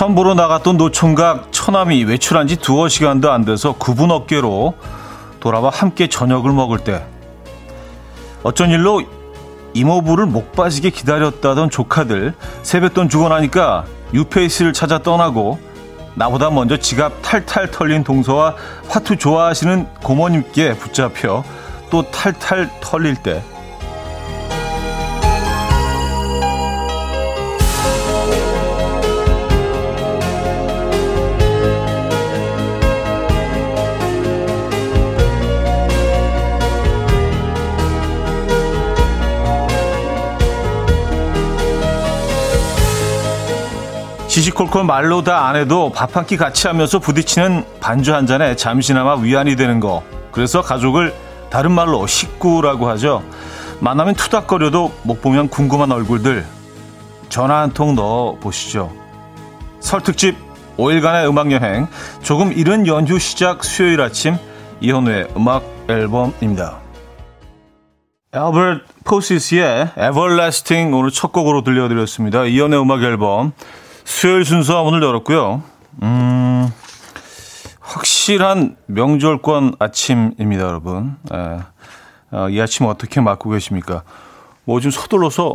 선보러 나갔던 노총각 처남이 외출한 지 두어 시간도 안 돼서 구분 어깨로 돌아와 함께 저녁을 먹을 때 어쩐 일로 이모부를 목 빠지게 기다렸다던 조카들 세뱃돈 주고 나니까 뉴페이스를 찾아 떠나고 나보다 먼저 지갑 탈탈 털린 동서와 화투 좋아하시는 고모님께 붙잡혀 또 탈탈 털릴 때 시시콜콜 말로 다 안 해도 밥 한 끼 같이 하면서 부딪히는 반주 한 잔에 잠시나마 위안이 되는 거. 그래서 가족을 다른 말로 식구라고 하죠. 만나면 투닥거려도 못 보면 궁금한 얼굴들 전화 한 통 넣어 보시죠. 설 특집 5일간의 음악 여행 조금 이른 연휴 시작 수요일 아침 이현우의 음악 앨범입니다. 엘버트 포시스의 Everlasting 오늘 첫 곡으로 들려드렸습니다. 이현우의 음악 앨범 수요일 순서 문을 열었고요. 음, 확실한 명절권 아침입니다, 여러분. 에, 어, 이 아침 어떻게 맞고 계십니까? 뭐 좀 서둘러서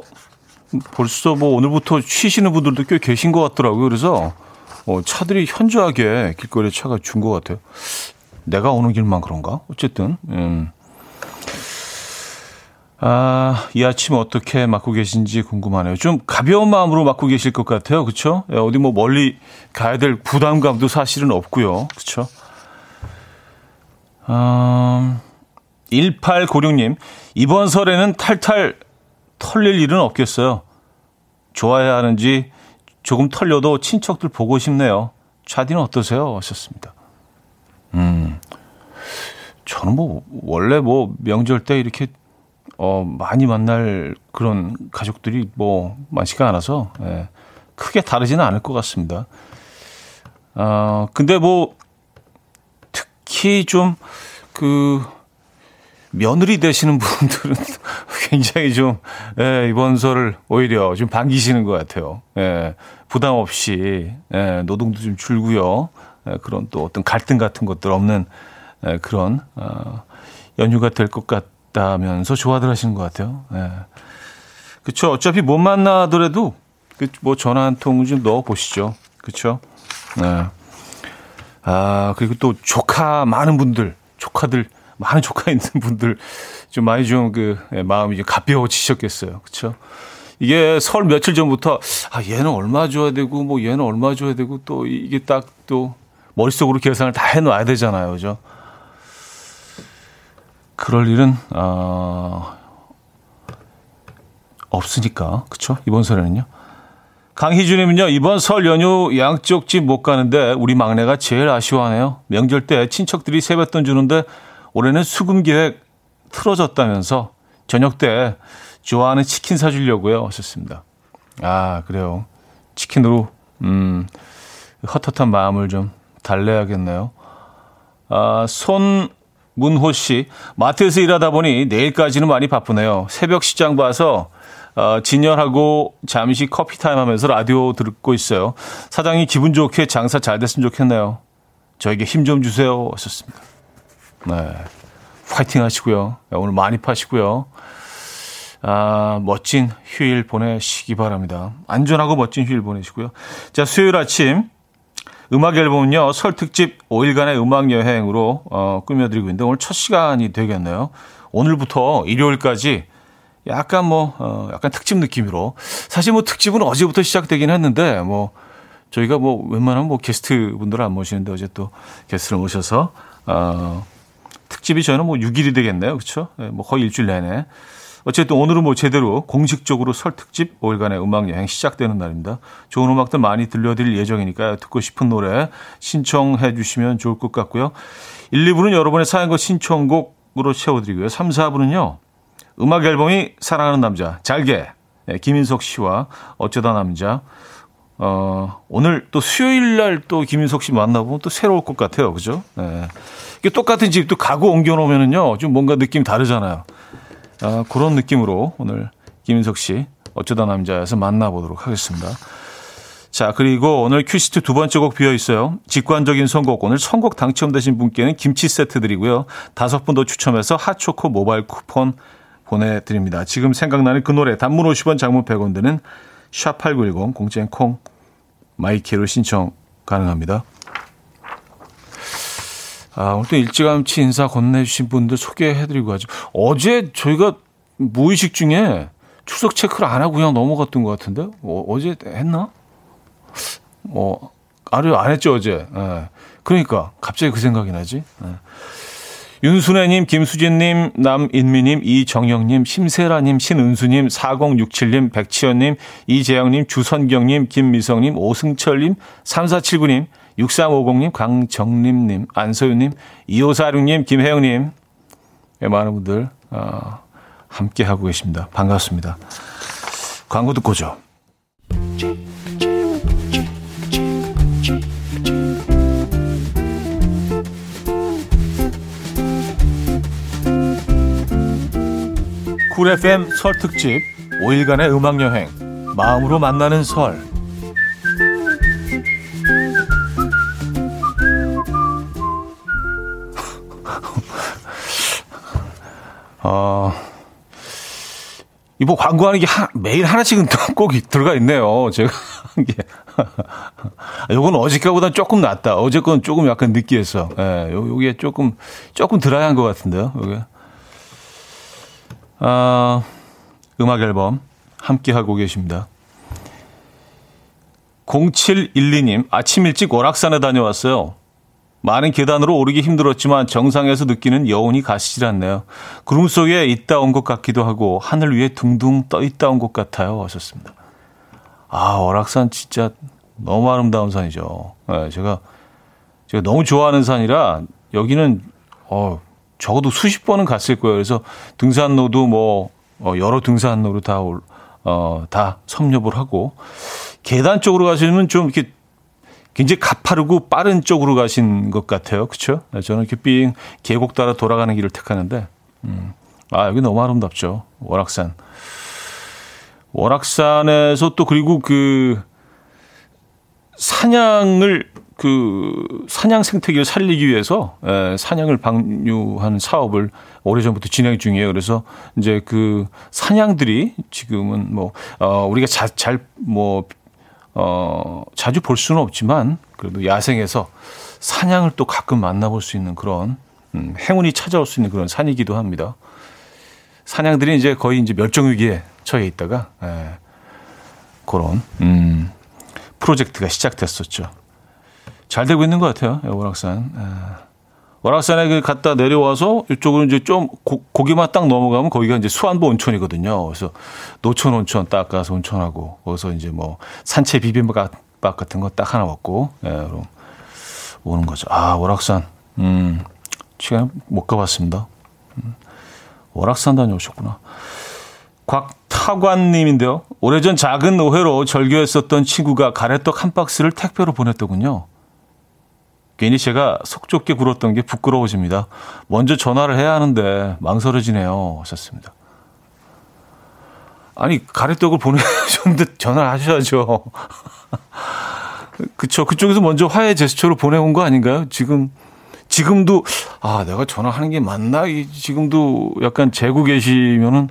벌써 뭐 오늘부터 쉬시는 분들도 꽤 계신 것 같더라고요. 그래서 어, 차들이 현저하게 길거리에 차가 준 것 같아요. 내가 오는 길만 그런가? 어쨌든 음, 아, 이 아침 어떻게 맞고 계신지 궁금하네요. 좀 가벼운 마음으로 맞고 계실 것 같아요. 예, 어디 뭐 멀리 가야 될 부담감도 사실은 없고요. 음, 1896님, 이번 설에는 탈탈 털릴 일은 없겠어요. 좋아해야 하는지 조금 털려도 친척들 보고 싶네요. 차디는 어떠세요? 하셨습니다. 음, 저는 뭐, 원래 뭐 명절 때 이렇게 어, 많이 만날 그런 가족들이 뭐 많지가 않아서 예, 크게 다르지는 않을 것 같습니다. 어, 근데 뭐 특히 좀 그 며느리 되시는 분들은 굉장히 좀 예, 이번 설을 오히려 좀 반기시는 것 같아요. 예, 부담 없이 예, 노동도 좀 줄고요. 예, 그런 또 어떤 갈등 같은 것들 없는 예, 그런 어, 연휴가 될 것 같. 있다면서 좋아들 하시는 것 같아요. 예. 그쵸. 어차피 못 만나더라도 그 뭐 전화 한 통 좀 넣어 보시죠. 그쵸. 네. 아, 그리고 또 조카 많은 분들, 조카들, 많은 조카 있는 분들 좀 많이 좀 그 예, 마음이 좀 가벼워지셨겠어요. 그쵸. 이게 설 며칠 전부터 아, 얘는 얼마 줘야 되고 뭐 얘는 얼마 줘야 되고 또 이게 딱 또 머릿속으로 계산을 다 해놔야 되잖아요. 그죠. 그럴 일은 어, 없으니까 그렇죠 이번 설에는요. 강희준님은요 이번 설 연휴 양쪽 집 못 가는데 우리 막내가 제일 아쉬워하네요. 명절 때 친척들이 세뱃돈 주는데 올해는 수금 계획 틀어졌다면서 저녁 때 좋아하는 치킨 사주려고요. 하셨습니다. 아 그래요. 치킨으로 음 헛헛한 마음을 좀 달래야겠네요. 아, 손 문호 씨, 마트에서 일하다 보니 내일까지는 많이 바쁘네요. 새벽 시장 봐서 어, 진열하고 잠시 커피 타임 하면서 라디오 듣고 있어요. 사장이 기분 좋게 장사 잘 됐으면 좋겠네요. 저에게 힘 좀 주세요. 하셨습니다. 네. 파이팅 하시고요. 네, 오늘 많이 파시고요. 아, 멋진 휴일 보내시기 바랍니다. 안전하고 멋진 휴일 보내시고요. 자, 수요일 아침 음악 앨범은요, 설 특집 5일간의 음악 여행으로 어, 꾸며드리고 있는데 오늘 첫 시간이 되겠네요. 오늘부터 일요일까지 약간 뭐, 어, 약간 특집 느낌으로. 사실 뭐 특집은 어제부터 시작되긴 했는데, 뭐, 저희가 뭐 웬만하면 뭐 게스트 분들을 안 모시는데 어제 또 게스트를 모셔서, 어, 특집이 저는 뭐 6일이 되겠네요. 그쵸? 네, 뭐 거의 일주일 내내. 어쨌든 오늘은 뭐 제대로 공식적으로 설 특집 5일간의 음악 여행 시작되는 날입니다. 좋은 음악들 많이 들려드릴 예정이니까 듣고 싶은 노래 신청해 주시면 좋을 것 같고요. 1, 2부는 여러분의 사연과 신청곡으로 채워드리고요. 3, 4부는요. 음악 앨범이 사랑하는 남자 잘게 네, 김인석 씨와 어쩌다 남자 어, 오늘 또 수요일 날 또 김인석 씨 만나보면 또 새로울 것 같아요. 그죠? 네. 똑같은 집도 가구 옮겨놓으면은요, 좀 뭔가 느낌이 다르잖아요. 아, 그런 느낌으로 오늘 김인석 씨 어쩌다 남자에서 만나보도록 하겠습니다. 자, 그리고 오늘 큐시트 두 번째 곡 비어 있어요. 직관적인 선곡. 오늘 선곡 당첨되신 분께는 김치 세트 드리고요. 다섯 분 더 추첨해서 핫초코 모바일 쿠폰 보내드립니다. 지금 생각나는 그 노래 단문 50원 장문 100원 드는 샵8910 공짜인 콩 마이케이로 신청 가능합니다. 아, 오늘 또 일찌감치 인사 건네주신 분들 소개해드리고 하죠. 어제 저희가 무의식 중에 추석 체크를 안 하고 그냥 넘어갔던 것 같은데? 어, 제 했나? 뭐, 아유, 안 했죠, 어제. 예. 그러니까, 갑자기 그 생각이 나지. 예. 윤순애님, 김수진님, 남인미님, 이정영님, 심세라님, 신은수님, 4067님, 백치현님, 이재영님, 주선경님, 김미성님, 오승철님, 3479님, 6350님, 강정림님, 안소윤님, 2546님, 김혜영님, 예, 많은 분들, 어, 함께 하고 계십니다. 반갑습니다. 광고 듣고 죠. 쿨 FM 설 특집 5일간의 음악 여행 마음으로 만나는 설 어, 이뭐 광고하는 게 하, 매일 하나씩은 꼭 들어가 있네요. 제가 한 게. 요건 어저께보다 조금 낫다. 어제 건 조금 약간 느끼했어. 예, 요, 요게 조금, 조금 드라이한 것 같은데요. 요게. 아, 음악 앨범 함께 하고 계십니다. 0712님, 아침 일찍 월악산에 다녀왔어요. 많은 계단으로 오르기 힘들었지만 정상에서 느끼는 여운이 가시질 않네요. 구름 속에 있다 온 것 같기도 하고 하늘 위에 둥둥 떠 있다 온 것 같아요. 하셨습니다. 아, 월악산 진짜 너무 아름다운 산이죠. 네, 제가 제가 너무 좋아하는 산이라 여기는 어 적어도 수십 번은 갔을 거예요. 그래서 등산로도 뭐 어, 여러 등산로로 다, 어, 다 섭렵을 하고 계단 쪽으로 가시면 좀 이렇게 굉장히 가파르고 빠른 쪽으로 가신 것 같아요. 그렇죠? 저는 이렇게 삥 계곡 따라 돌아가는 길을 택하는데 음. 아, 여기 너무 아름답죠. 월악산. 월악산에서 또 그리고 그 사냥을 그 사냥 생태계를 살리기 위해서 에, 사냥을 방류하는 사업을 오래전부터 진행 중이에요. 그래서 이제 그 사냥들이 지금은 뭐 어, 우리가 잘뭐 어, 자주 볼 수는 없지만 그래도 야생에서 사냥을 또 가끔 만나볼 수 있는 그런 음, 행운이 찾아올 수 있는 그런 산이기도 합니다. 사냥들이 이제 거의 이제 멸종 위기에 처해 있다가 에, 그런 음, 프로젝트가 시작됐었죠. 잘 되고 있는 것 같아요. 월악산. 에. 월악산에 그 갔다 내려와서 이쪽으로 이제 좀 고, 고기만 딱 넘어가면 거기가 이제 수안보 온천이거든요. 그래서 노천 온천 딱 가서 온천하고 거기서 이제 뭐 산채 비빔밥 같은 거 딱 하나 먹고 예, 그럼 오는 거죠. 아 월악산 음 시간 못 가봤습니다. 음, 월악산 다녀오셨구나. 곽타관님인데요. 오래전 작은 오해로 절교했었던 친구가 가래떡 한 박스를 택배로 보냈더군요. 괜히 제가 속 좁게 굴었던 게 부끄러워집니다. 먼저 전화를 해야 하는데 망설여지네요. 하셨습니다. 아니, 가래떡을 보내셨는데 전화를 하셔야죠. 그쵸. 그쪽에서 먼저 화해 제스처로 보내온 거 아닌가요? 지금, 지금도, 아, 내가 전화하는 게 맞나? 이, 지금도 약간 재고 계시면은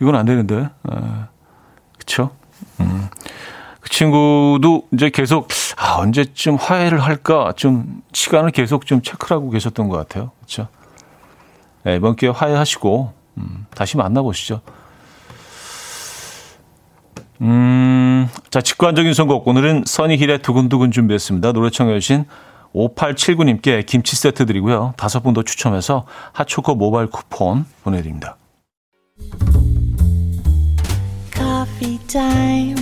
이건 안 되는데. 아, 그쵸. 음. 그 친구도 이제 계속 아 언제쯤 화해를 할까 좀 시간을 계속 좀 체크를 하고 계셨던 것 같아요. 그렇죠? 네, 이번 기회에 화해하시고 음, 다시 만나보시죠. 음, 자 직관적인 선곡 오늘은 써니힐의 두근두근 준비했습니다. 노래 청해주신 5879님께 김치 세트 드리고요. 다섯 분 더 추첨해서 핫초코 모바일 쿠폰 보내드립니다. Coffee time.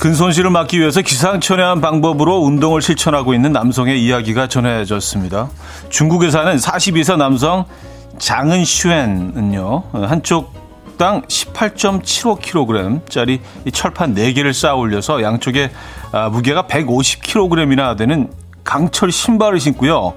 근손실을 막기 위해서 기상천외한 방법으로 운동을 실천하고 있는 남성의 이야기가 전해졌습니다. 중국에 사는 42세 남성 장은 슈엔은요, 한쪽 당 18.75kg짜리 철판 4개를 쌓아 올려서 양쪽에 아, 무게가 150kg이나 되는 강철 신발을 신고요.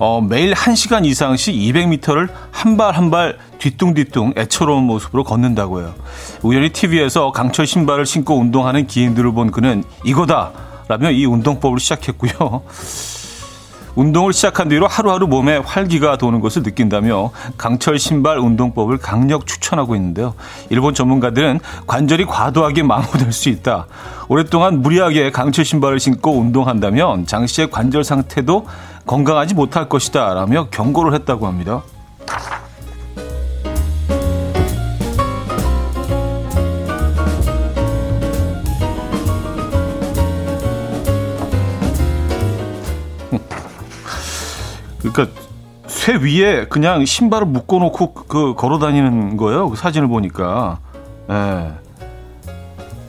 어, 매일 1시간 이상씩 200m를 한 발 한 발 뒤뚱뒤뚱 애처로운 모습으로 걷는다고 해요. 우연히 TV에서 강철 신발을 신고 운동하는 기인들을 본 그는 이거다! 라며 이 운동법을 시작했고요. 운동을 시작한 뒤로 하루하루 몸에 활기가 도는 것을 느낀다며 강철 신발 운동법을 강력 추천하고 있는데요. 일본 전문가들은 관절이 과도하게 망호될 수 있다. 오랫동안 무리하게 강철 신발을 신고 운동한다면 장 씨의 관절 상태도 건강하지 못할 것이다. 라며 경고를 했다고 합니다. 그러니까 쇠 위에 그냥 신발을 묶어놓고 그 걸어 다니는 거예요. 그 사진을 보니까. 예.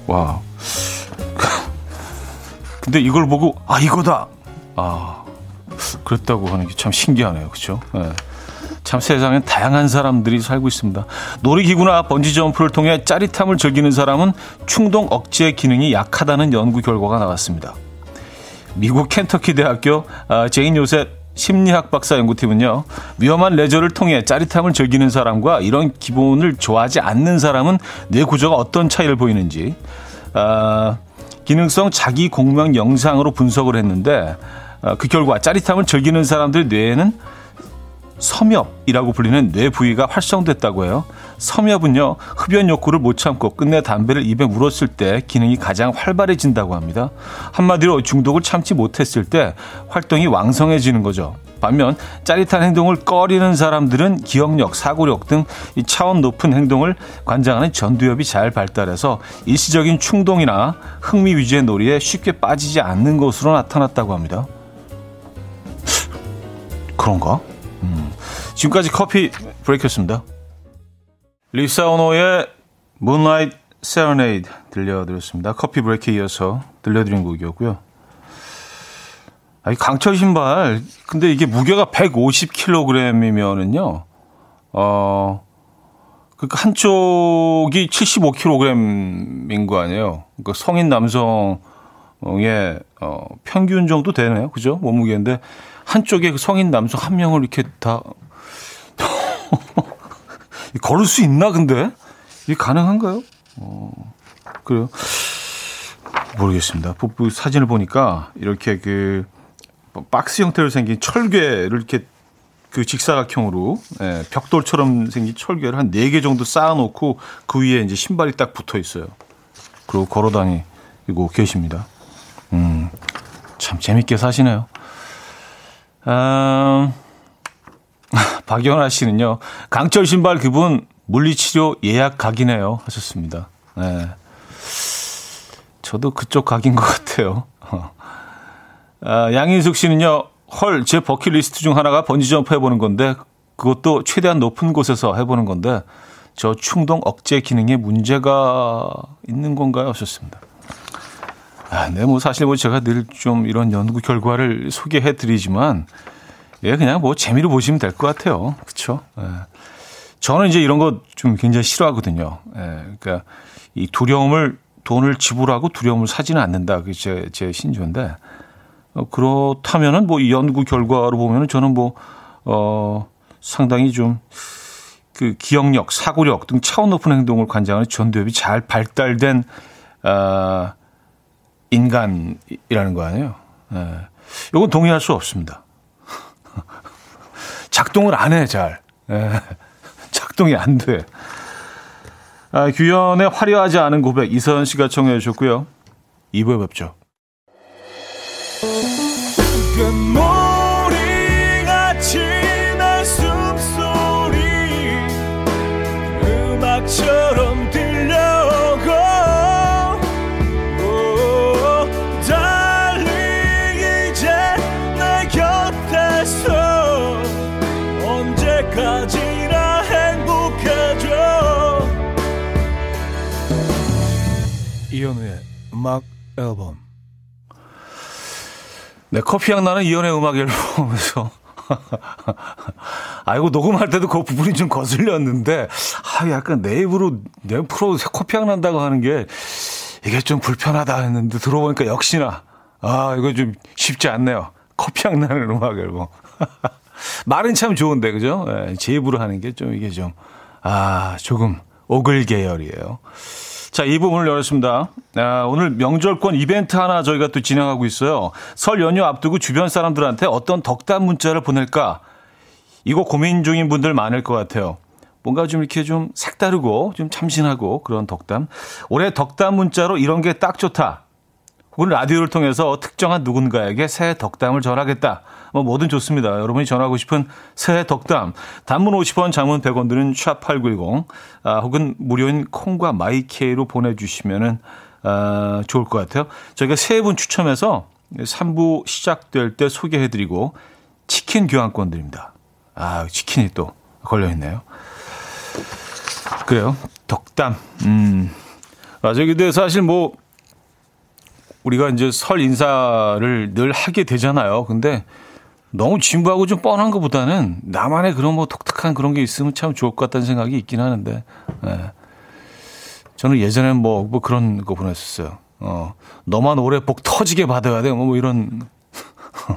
와. 근데 이걸 보고 아 이거다. 아 그랬다고 하는 게 참 신기하네요. 그렇죠? 예. 참 세상엔 다양한 사람들이 살고 있습니다. 놀이기구나 번지 점프를 통해 짜릿함을 즐기는 사람은 충동 억제 기능이 약하다는 연구 결과가 나왔습니다. 미국 켄터키 대학교 아, 제인 요셉 심리학 박사 연구팀은요, 위험한 레저를 통해 짜릿함을 즐기는 사람과 이런 기분을 좋아하지 않는 사람은 뇌 구조가 어떤 차이를 보이는지, 어, 기능성 자기 공명 영상으로 분석을 했는데, 어, 그 결과 짜릿함을 즐기는 사람들 뇌에는 섬엽이라고 불리는 뇌 부위가 활성됐다고 해요. 섬엽은요, 흡연 욕구를 못 참고 끝내 담배를 입에 물었을 때 기능이 가장 활발해진다고 합니다. 한마디로 중독을 참지 못했을 때 활동이 왕성해지는 거죠. 반면 짜릿한 행동을 꺼리는 사람들은 기억력, 사고력 등 차원 높은 행동을 관장하는 전두엽이 잘 발달해서 일시적인 충동이나 흥미 위주의 놀이에 쉽게 빠지지 않는 것으로 나타났다고 합니다. 그런가? 음. 지금까지 커피 브레이크였습니다. 리사 오노의 Moonlight Serenade 들려드렸습니다. 커피 브레이크에 이어서 들려드린 곡이었고요. 아니, 강철 신발. 근데 이게 무게가 150kg이면은요, 어, 그니까 한쪽이 75kg인 거 아니에요. 그러니까 성인 남성의 어, 평균 정도 되네요. 그죠? 몸무게인데 한쪽에 그 성인 남성 한 명을 이렇게 다 걸을 수 있나 근데 이게 가능한가요? 어, 그래요? 모르겠습니다. 그 사진을 보니까 이렇게 그 박스 형태로 생긴 철괴를 이렇게 그 직사각형으로 예, 벽돌처럼 생긴 철괴를 한 네 개 정도 쌓아놓고 그 위에 이제 신발이 딱 붙어 있어요. 그리고 걸어 다니고 계십니다. 음, 참 재밌게 사시네요. 아, 박연아 씨는요, 강철 신발 그분 물리치료 예약 각이네요. 하셨습니다. 네. 저도 그쪽 각인 것 같아요. 아, 양인숙 씨는요, 헐, 제 버킷리스트 중 하나가 번지점프 해보는 건데, 그것도 최대한 높은 곳에서 해보는 건데, 저 충동 억제 기능에 문제가 있는 건가요? 하셨습니다. 아, 네, 뭐 사실 뭐 제가 늘 좀 이런 연구 결과를 소개해 드리지만, 예, 그냥 뭐 재미로 보시면 될 것 같아요. 그쵸? 예. 저는 이제 이런 거 좀 굉장히 싫어하거든요. 예, 그러니까 이 두려움을, 돈을 지불하고 두려움을 사지는 않는다. 그게 제, 제 신조인데, 어, 그렇다면은 뭐이 연구 결과로 보면은 저는 뭐, 어, 상당히 좀, 그 기억력, 사고력 등 차원 높은 행동을 관장하는 전두엽이 잘 발달된, 아, 인간이라는 거 아니에요. 예. 이건 동의할 수 없습니다. 작동을 안 해, 잘. 예. 작동이 안 돼. 아, 규현의 화려하지 않은 고백 이선 씨가 청해 주셨고요. 2부에 뵙죠. 음악 앨범 네, 커피향 나는 이연의 음악 앨범에서 아이고 녹음할 때도 그 부분이 좀 거슬렸는데 아 약간 내 입으로 내 프로 커피향 난다고 하는 게 이게 좀 불편하다 했는데 들어보니까 역시나 아 이거 좀 쉽지 않네요. 커피향 나는 음악 앨범. 말은 참 좋은데 그죠? 네, 제 입으로 하는 게 좀 이게 좀 아 조금 오글 계열이에요. 자, 이 부분을 열었습니다. 아, 오늘 명절권 이벤트 하나 저희가 또 진행하고 있어요. 설 연휴 앞두고 주변 사람들한테 어떤 덕담 문자를 보낼까? 이거 고민 중인 분들 많을 것 같아요. 뭔가 좀 이렇게 좀 색다르고 좀 참신하고 그런 덕담. 올해 덕담 문자로 이런 게 딱 좋다. 혹은 라디오를 통해서 특정한 누군가에게 새해 덕담을 전하겠다. 뭐 뭐든 좋습니다. 여러분이 전하고 싶은 새해 덕담. 단문 50원, 장문 100원 드는 샵8910 아, 혹은 무료인 콩과 마이케이로 보내주시면은 아, 좋을 것 같아요. 저희가 세 분 추첨해서 3부 시작될 때 소개해드리고 치킨 교환권 드립니다. 아, 치킨이 또 걸려있네요. 그래요. 덕담. 음. 맞아요. 근데 사실 뭐 우리가 이제 설 인사를 늘 하게 되잖아요. 근데 너무 진부하고 좀 뻔한 것보다는 나만의 그런 뭐 독특한 그런 게 있으면 참 좋을 것 같다는 생각이 있긴 하는데, 예. 저는 예전에 뭐, 뭐 그런 거 보냈었어요. 어, 너만 올해 복 터지게 받아야 돼. 뭐, 뭐 이런.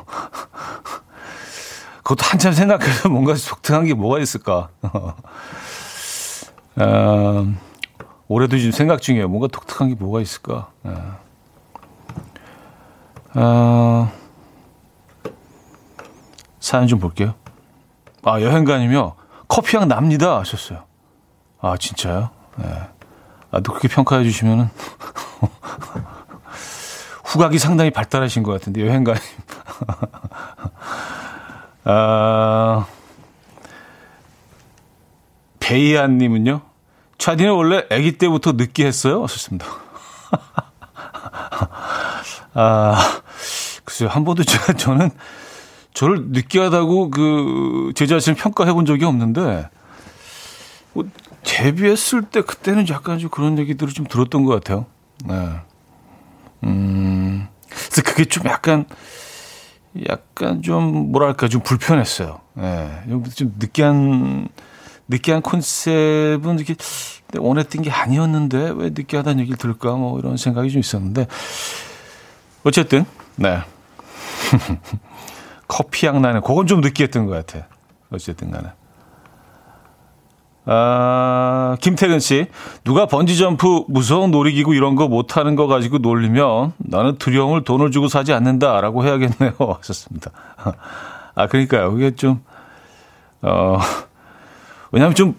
그것도 한참 생각해서 뭔가 독특한 게 뭐가 있을까. 어, 올해도 지금 생각 중이에요. 뭔가 독특한 게 뭐가 있을까. 예. 어, 사연 좀 볼게요. 아, 여행가님이요. 커피향 납니다. 하셨어요. 아, 진짜요? 네. 아, 또 그렇게 평가해 주시면은. 후각이 상당히 발달하신 것 같은데, 여행가님. 아, 베이안님은요. 차디는 원래 아기 때부터 느끼했어요? 하셨습니다. 아, 글쎄요. 한 번도 제가, 저는 저를 느끼하다고 그, 제 자신을 평가해 본 적이 없는데, 뭐, 데뷔했을 때 그때는 약간 좀 그런 얘기들을 좀 들었던 것 같아요. 네. 음, 그래서 그게 좀 약간, 약간 좀, 뭐랄까, 좀 불편했어요. 예. 네. 좀 느끼한, 느끼한 컨셉은 이렇게 원했던 게 아니었는데, 왜 느끼하다는 얘기를 들을까, 뭐, 이런 생각이 좀 있었는데, 어쨌든, 네. 커피 향 나는, 그건 좀 느끼했던 것 같아. 어쨌든 간에. 아, 김태근 씨. 누가 번지점프, 무서운 놀이기구 이런 거 못하는 거 가지고 놀리면 나는 두려움을 돈을 주고 사지 않는다. 라고 해야겠네요. 하셨습니다. 아, 그러니까요. 그게 좀, 어, 왜냐면 좀,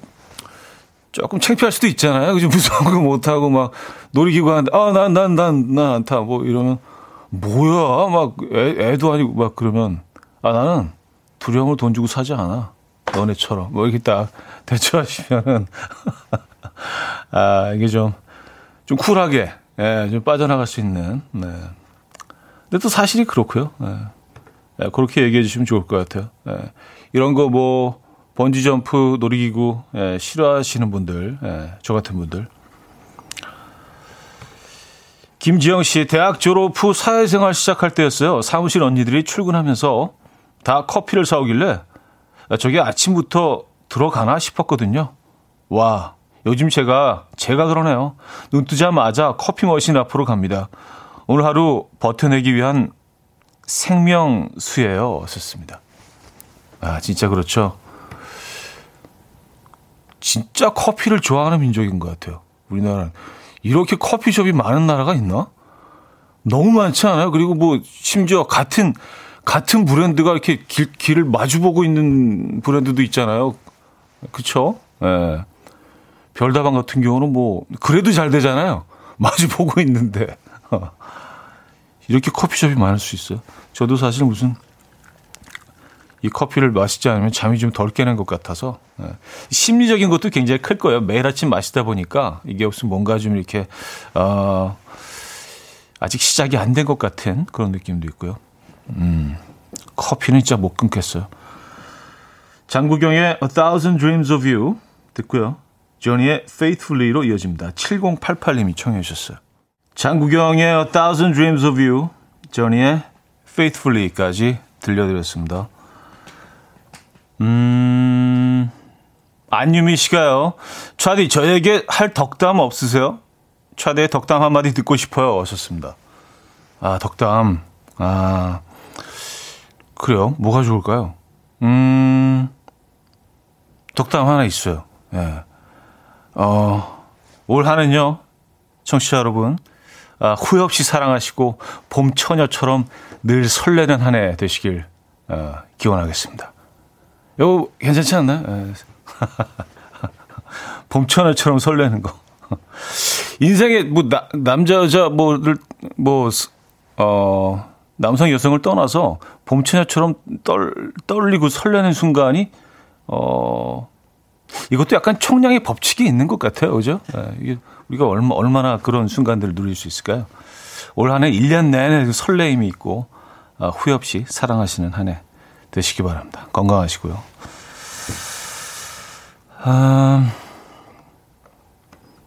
조금 창피할 수도 있잖아요. 그죠? 무서운 거 못하고 막 놀이기구 하는데, 아, 난, 난, 난, 난 안 타. 뭐 이러면, 뭐야. 막 애, 애도 아니고 막 그러면, 아, 나는 두려움을 돈 주고 사지 않아. 너네처럼. 뭐 이렇게 딱 대처하시면은, 아, 이게 좀, 좀 쿨하게, 예, 좀 빠져나갈 수 있는, 네. 근데 또 사실이 그렇고요. 예. 예, 그렇게 얘기해 주시면 좋을 것 같아요. 예. 이런 거 뭐, 번지점프, 놀이기구, 예, 싫어하시는 분들, 예, 저 같은 분들. 김지영 씨, 대학 졸업 후 사회생활 시작할 때였어요. 사무실 언니들이 출근하면서 다 커피를 사오길래 저게 아침부터 들어가나 싶었거든요. 와, 요즘 제가, 제가 그러네요. 눈 뜨자마자 커피 머신 앞으로 갑니다. 오늘 하루 버텨내기 위한 생명수예요. 썼습니다. 아, 진짜 그렇죠. 진짜 커피를 좋아하는 민족인 것 같아요. 우리나라는. 이렇게 커피숍이 많은 나라가 있나? 너무 많지 않아요? 그리고 뭐, 심지어 같은, 같은 브랜드가 이렇게 길, 길을 마주보고 있는 브랜드도 있잖아요. 그쵸? 예. 네. 별다방 같은 경우는 뭐, 그래도 잘 되잖아요. 마주보고 있는데. 이렇게 커피숍이 많을 수 있어요. 저도 사실 무슨 이 커피를 마시지 않으면 잠이 좀 덜 깨는 것 같아서 네. 심리적인 것도 굉장히 클 거예요. 매일 아침 마시다 보니까 이게 무슨 뭔가 좀 이렇게 어, 아직 시작이 안 된 것 같은 그런 느낌도 있고요. 음, 커피는 진짜 못 끊겠어요. 장구경의 A Thousand Dreams of You 듣고요. 조니의 Faithfully로 이어집니다. 7088님이 청해 주셨어요. 장구경의 A Thousand Dreams of You, 저니의 Faithfully까지 들려드렸습니다. 음, 안유미 씨가요. 차디, 저에게 할 덕담 없으세요? 차디의 덕담 한마디 듣고 싶어요. 하셨습니다. 아, 덕담. 아, 그래요? 뭐가 좋을까요? 음, 덕담 하나 있어요. 예. 어, 올 한해는요, 청취자 여러분, 아, 후회 없이 사랑하시고 봄 처녀처럼 늘 설레는 한 해 되시길 어, 기원하겠습니다. 이거 괜찮지 않나요? 예. 봄 처녀처럼 설레는 거. 인생에 뭐 나, 남자 여자 뭐를 뭐 어, 남성 여성을 떠나서 봄 처녀처럼 떨 떨리고 설레는 순간이 어 이것도 약간 총량의 법칙이 있는 것 같아요. 그죠? 예, 이게 우리가 얼마, 얼마나 그런 순간들을 누릴 수 있을까요? 올 한 해 1년 내내 그 설레임이 있고, 아, 후회 없이 사랑하시는 한 해 되시기 바랍니다. 건강하시고요. 아,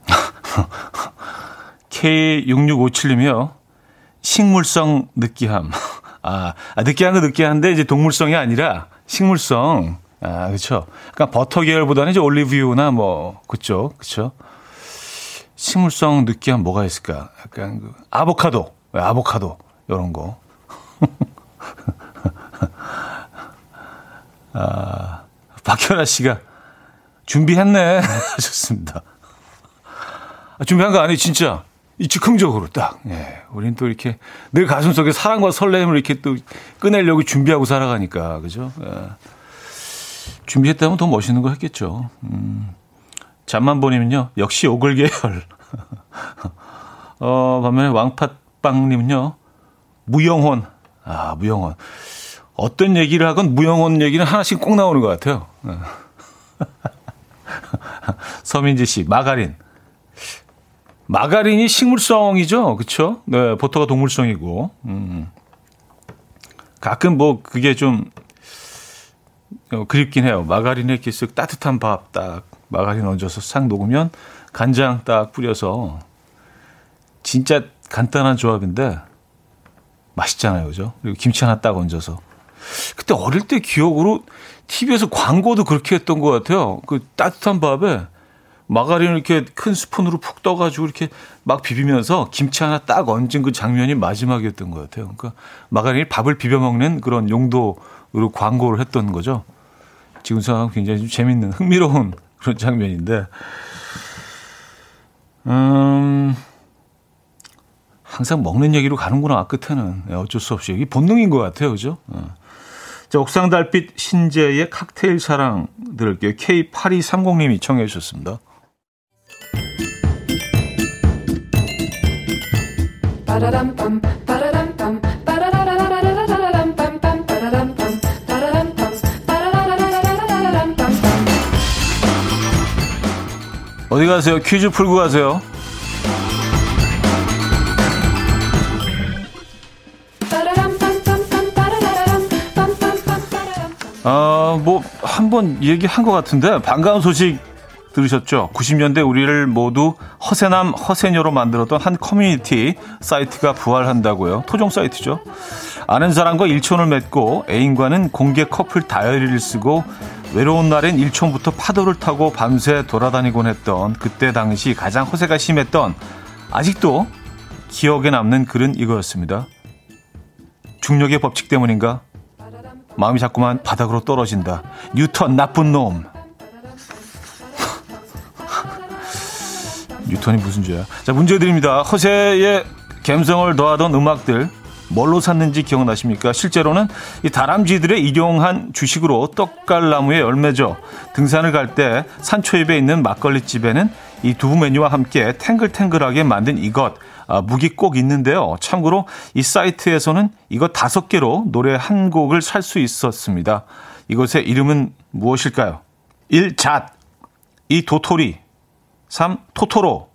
K6657님이요. 식물성 느끼함. 아, 아, 느끼한 거 느끼한데 이제 동물성이 아니라 식물성. 아, 그쵸. 그러니까 버터 계열보다는 이제 올리브유나 뭐, 그쵸. 그쵸. 식물성 느끼한 뭐가 있을까? 약간 그 아보카도, 네, 아보카도 이런 거. 아, 박현아 씨가 준비했네 하셨습니다. 아, 준비한 거 아니에요, 진짜. 이 즉흥적으로 딱. 예. 우린 또 이렇게 늘 가슴 속에 사랑과 설렘을 이렇게 또 꺼내려고 준비하고 살아가니까, 그죠? 예. 준비했다면 더 멋있는 거 했겠죠. 음. 잠만 보니면요. 역시 오글 계열. 어, 반면에 왕팥빵님은요. 무영혼. 아, 무영혼. 어떤 얘기를 하건 무영혼 얘기는 하나씩 꼭 나오는 것 같아요. 서민지 씨, 마가린. 마가린이 식물성이죠. 그쵸? 네, 버터가 동물성이고. 음. 가끔 뭐 그게 좀 어, 그립긴 해요. 마가린에 이렇게 쓱 따뜻한 밥 딱 마가린 얹어서 싹 녹으면 간장 딱 뿌려서 진짜 간단한 조합인데 맛있잖아요. 그죠? 그리고 김치 하나 딱 얹어서. 그때 어릴 때 기억으로 TV에서 광고도 그렇게 했던 것 같아요. 그 따뜻한 밥에 마가린을 이렇게 큰 스푼으로 푹 떠가지고 이렇게 막 비비면서 김치 하나 딱 얹은 그 장면이 마지막이었던 것 같아요. 그러니까 마가린이 밥을 비벼 먹는 그런 용도로 광고를 했던 거죠. 지금 생각하면 굉장히 좀 재밌는 흥미로운 그런 장면인데, 음, 항상 먹는 얘기로 가는구나 끝에는 네, 어쩔 수 없이 이게 본능인 것 같아요, 그죠? 어. 자, 옥상 달빛 신재의 칵테일 사랑 들을게요. K8230님이 청해 주셨습니다. 어디 가세요? 퀴즈 풀고 가세요. 아, 뭐, 한 번 얘기한 것 같은데, 반가운 소식 들으셨죠? 90년대 우리를 모두 허세남, 허세녀로 만들었던 한 커뮤니티 사이트가 부활한다고요. 토종 사이트죠. 아는 사람과 일촌을 맺고 애인과는 공개 커플 다이어리를 쓰고 외로운 날엔 일촌부터 파도를 타고 밤새 돌아다니곤 했던 그때 당시 가장 허세가 심했던 아직도 기억에 남는 글은 이거였습니다. 중력의 법칙 때문인가? 마음이 자꾸만 바닥으로 떨어진다. 뉴턴 나쁜 놈. 뉴턴이 무슨 죄야? 자, 문제 드립니다. 허세의 감성을 더하던 음악들 뭘로 샀는지 기억나십니까? 실제로는 이 다람쥐들의 일용한 주식으로 떡갈나무의 열매죠. 등산을 갈 때 산초입에 있는 막걸리 집에는 이 두부 메뉴와 함께 탱글탱글하게 만든 이것 아, 무기 꼭 있는데요. 참고로 이 사이트에서는 이것 다섯 개로 노래 한 곡을 살 수 있었습니다. 이것의 이름은 무엇일까요? 1. 잣 2. 도토리 3. 토토로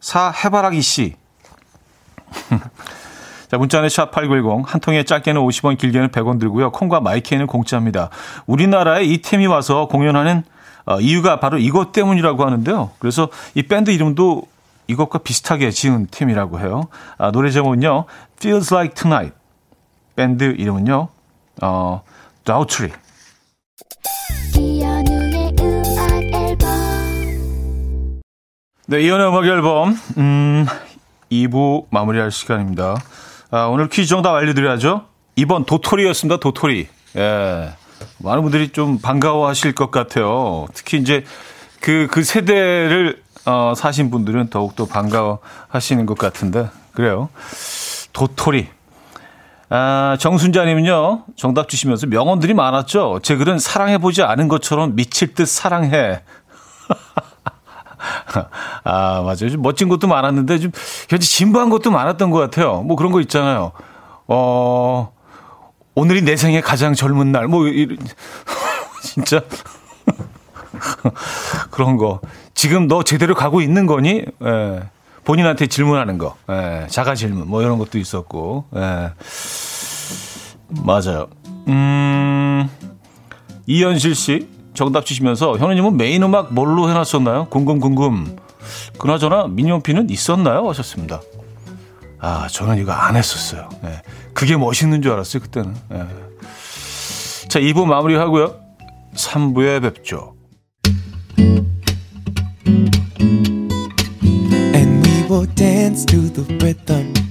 4. 해바라기 씨 자, 문자는 샵8910. 한 통에 짧게는 50원, 길게는 100원 들고요. 콩과 마이케이는 공짜입니다. 우리나라에 이 팀이 와서 공연하는 어, 이유가 바로 이것 때문이라고 하는데요. 그래서 이 밴드 이름도 이것과 비슷하게 지은 팀이라고 해요. 아, 노래 제목은요. Feels Like Tonight. 밴드 이름은요. 어, Daughtry. 네, 이연의 음악 앨범 음, 2부 마무리할 시간입니다. 아, 오늘 퀴즈 정답 알려드려야죠. 2번 도토리였습니다. 도토리. 예. 많은 분들이 좀 반가워 하실 것 같아요. 특히 이제 그, 그 세대를 어, 사신 분들은 더욱더 반가워 하시는 것 같은데. 그래요. 도토리. 아, 정순자님은요, 정답 주시면서 명언들이 많았죠. 제 글은 사랑해보지 않은 것처럼 미칠 듯 사랑해. 아, 맞아요. 좀 멋진 것도 많았는데, 좀, 현재 진부한 것도 많았던 것 같아요. 뭐 그런 거 있잖아요. 어, 오늘이 내 생애 가장 젊은 날, 뭐, 이, 진짜. 그런 거. 지금 너 제대로 가고 있는 거니? 예. 본인한테 질문하는 거. 예. 자가 질문. 뭐 이런 것도 있었고. 예. 맞아요. 음, 이현실 씨 정답 주시면서 현우님은 메인 음악 뭘로 해놨었나요? 궁금 궁금. 그나저나 미니홈피는 있었나요? 하셨습니다. 아, 저는 이거 안 했었어요. 예. 그게 멋있는 줄 알았어요, 그때는. 예. 자, 2부 마무리하고요. 3부에 뵙죠. will dance to the rhythm.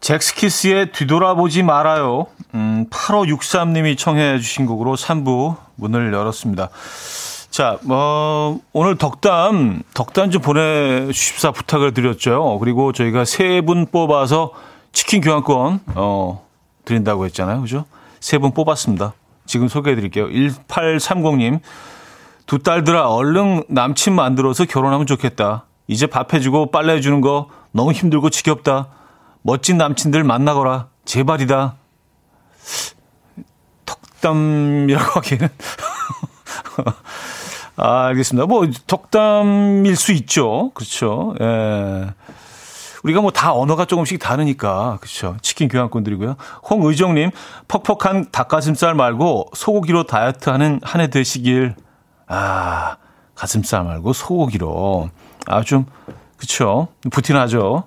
잭스키스의 뒤돌아보지 말아요. 음, 8563님이 청해 주신 곡으로 3부 문을 열었습니다. 자, 뭐, 오늘 덕담, 덕담 좀 보내주십사 부탁을 드렸죠. 그리고 저희가 세 분 뽑아서 치킨 교환권, 어, 드린다고 했잖아요. 그죠? 세 분 뽑았습니다. 지금 소개해 드릴게요. 1830님, 두 딸들아, 얼른 남친 만들어서 결혼하면 좋겠다. 이제 밥 해주고 빨래 해주는 거 너무 힘들고 지겹다. 멋진 남친들 만나거라. 제발이다. 덕담이라고 하기에는. 아, 알겠습니다. 뭐, 덕담일 수 있죠. 그렇죠. 예. 우리가 뭐 다 언어가 조금씩 다르니까. 그렇죠. 치킨 교환권 드리고요. 홍의정님, 퍽퍽한 닭가슴살 말고 소고기로 다이어트 하는 한 해 되시길. 아, 가슴살 말고 소고기로. 아, 좀, 그쵸. 부티나죠.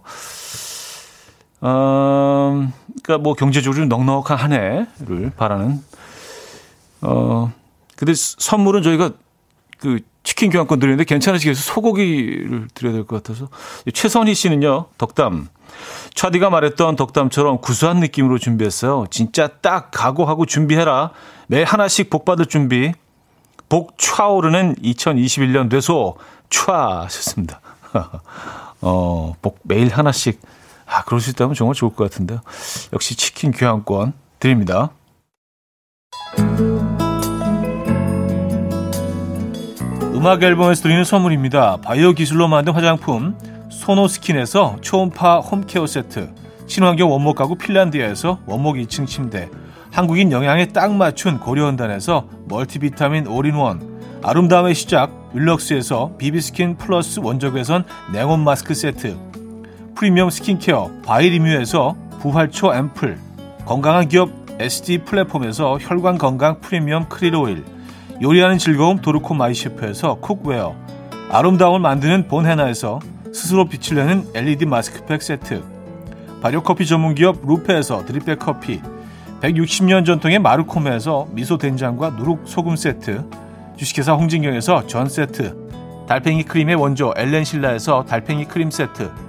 어, 그러니까 뭐 경제적으로 좀 넉넉한 한 해를 바라는. 어, 근데 선물은 저희가 그 치킨 교환권 드리는데 괜찮으시겠어요? 소고기를 드려야 될 것 같아서. 최선희 씨는요, 덕담. 차디가 말했던 덕담처럼 구수한 느낌으로 준비했어요. 진짜 딱 각오하고 준비해라. 매일 하나씩 복 받을 준비. 복 차오르는 2021년 뇌소 촤 하셨습니다. 어, 복 매일 하나씩 아, 그럴 수 있다면 정말 좋을 것 같은데요. 역시 치킨 교환권 드립니다. 음악 앨범에서 드리는 선물입니다. 바이오 기술로 만든 화장품 소노스킨에서 초음파 home care 세트 친환경 원목 가구 핀란드에서 원목 2층 침대 한국인 영양에 딱 맞춘 고려은단에서 멀티비타민 올인원 아름다움의 시작 윌럭스에서 비비스킨 플러스 원적외선 냉온 마스크 세트 프리미엄 스킨케어 바이리뮤에서 부활초 앰플 건강한 기업 SD 플랫폼에서 혈관 건강 프리미엄 크릴 오일 요리하는 즐거움 도르코 마이셰프에서 cookware 아름다움을 만드는 본헤나에서 스스로 빛을 내는 LED 마스크팩 세트 발효커피 전문기업 루페에서 드립백 커피 160년 전통의 마르코메에서 미소 된장과 누룩 소금 세트 주식회사 홍진경에서 전 세트 달팽이 크림의 원조 엘렌실라에서 달팽이 크림 세트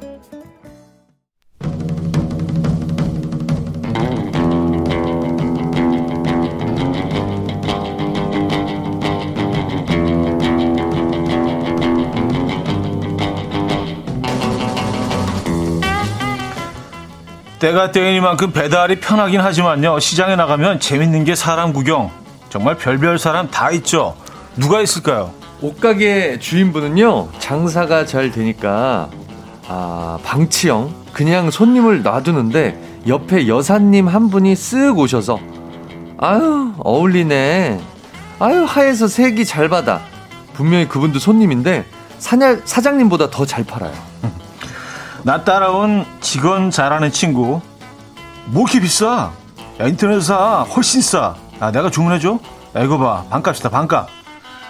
때가 때이니만큼 배달이 편하긴 하지만요. 시장에 나가면 재밌는 게 사람 구경. 정말 별별 사람 다 있죠. 누가 있을까요? 옷가게 주인분은요 장사가 잘 되니까 아 방치형 그냥 손님을 놔두는데 옆에 여사님 한 분이 쓱 오셔서 아유 어울리네 아유 하에서 색이 잘 받아 분명히 그분도 손님인데 사냐, 사장님보다 더 잘 팔아요 나 따라온 직원 잘하는 친구. 뭐 이렇게 비싸? 야, 인터넷 사. 훨씬 싸. 야, 내가 주문해줘? 야, 이거 봐. 반값이다, 반값.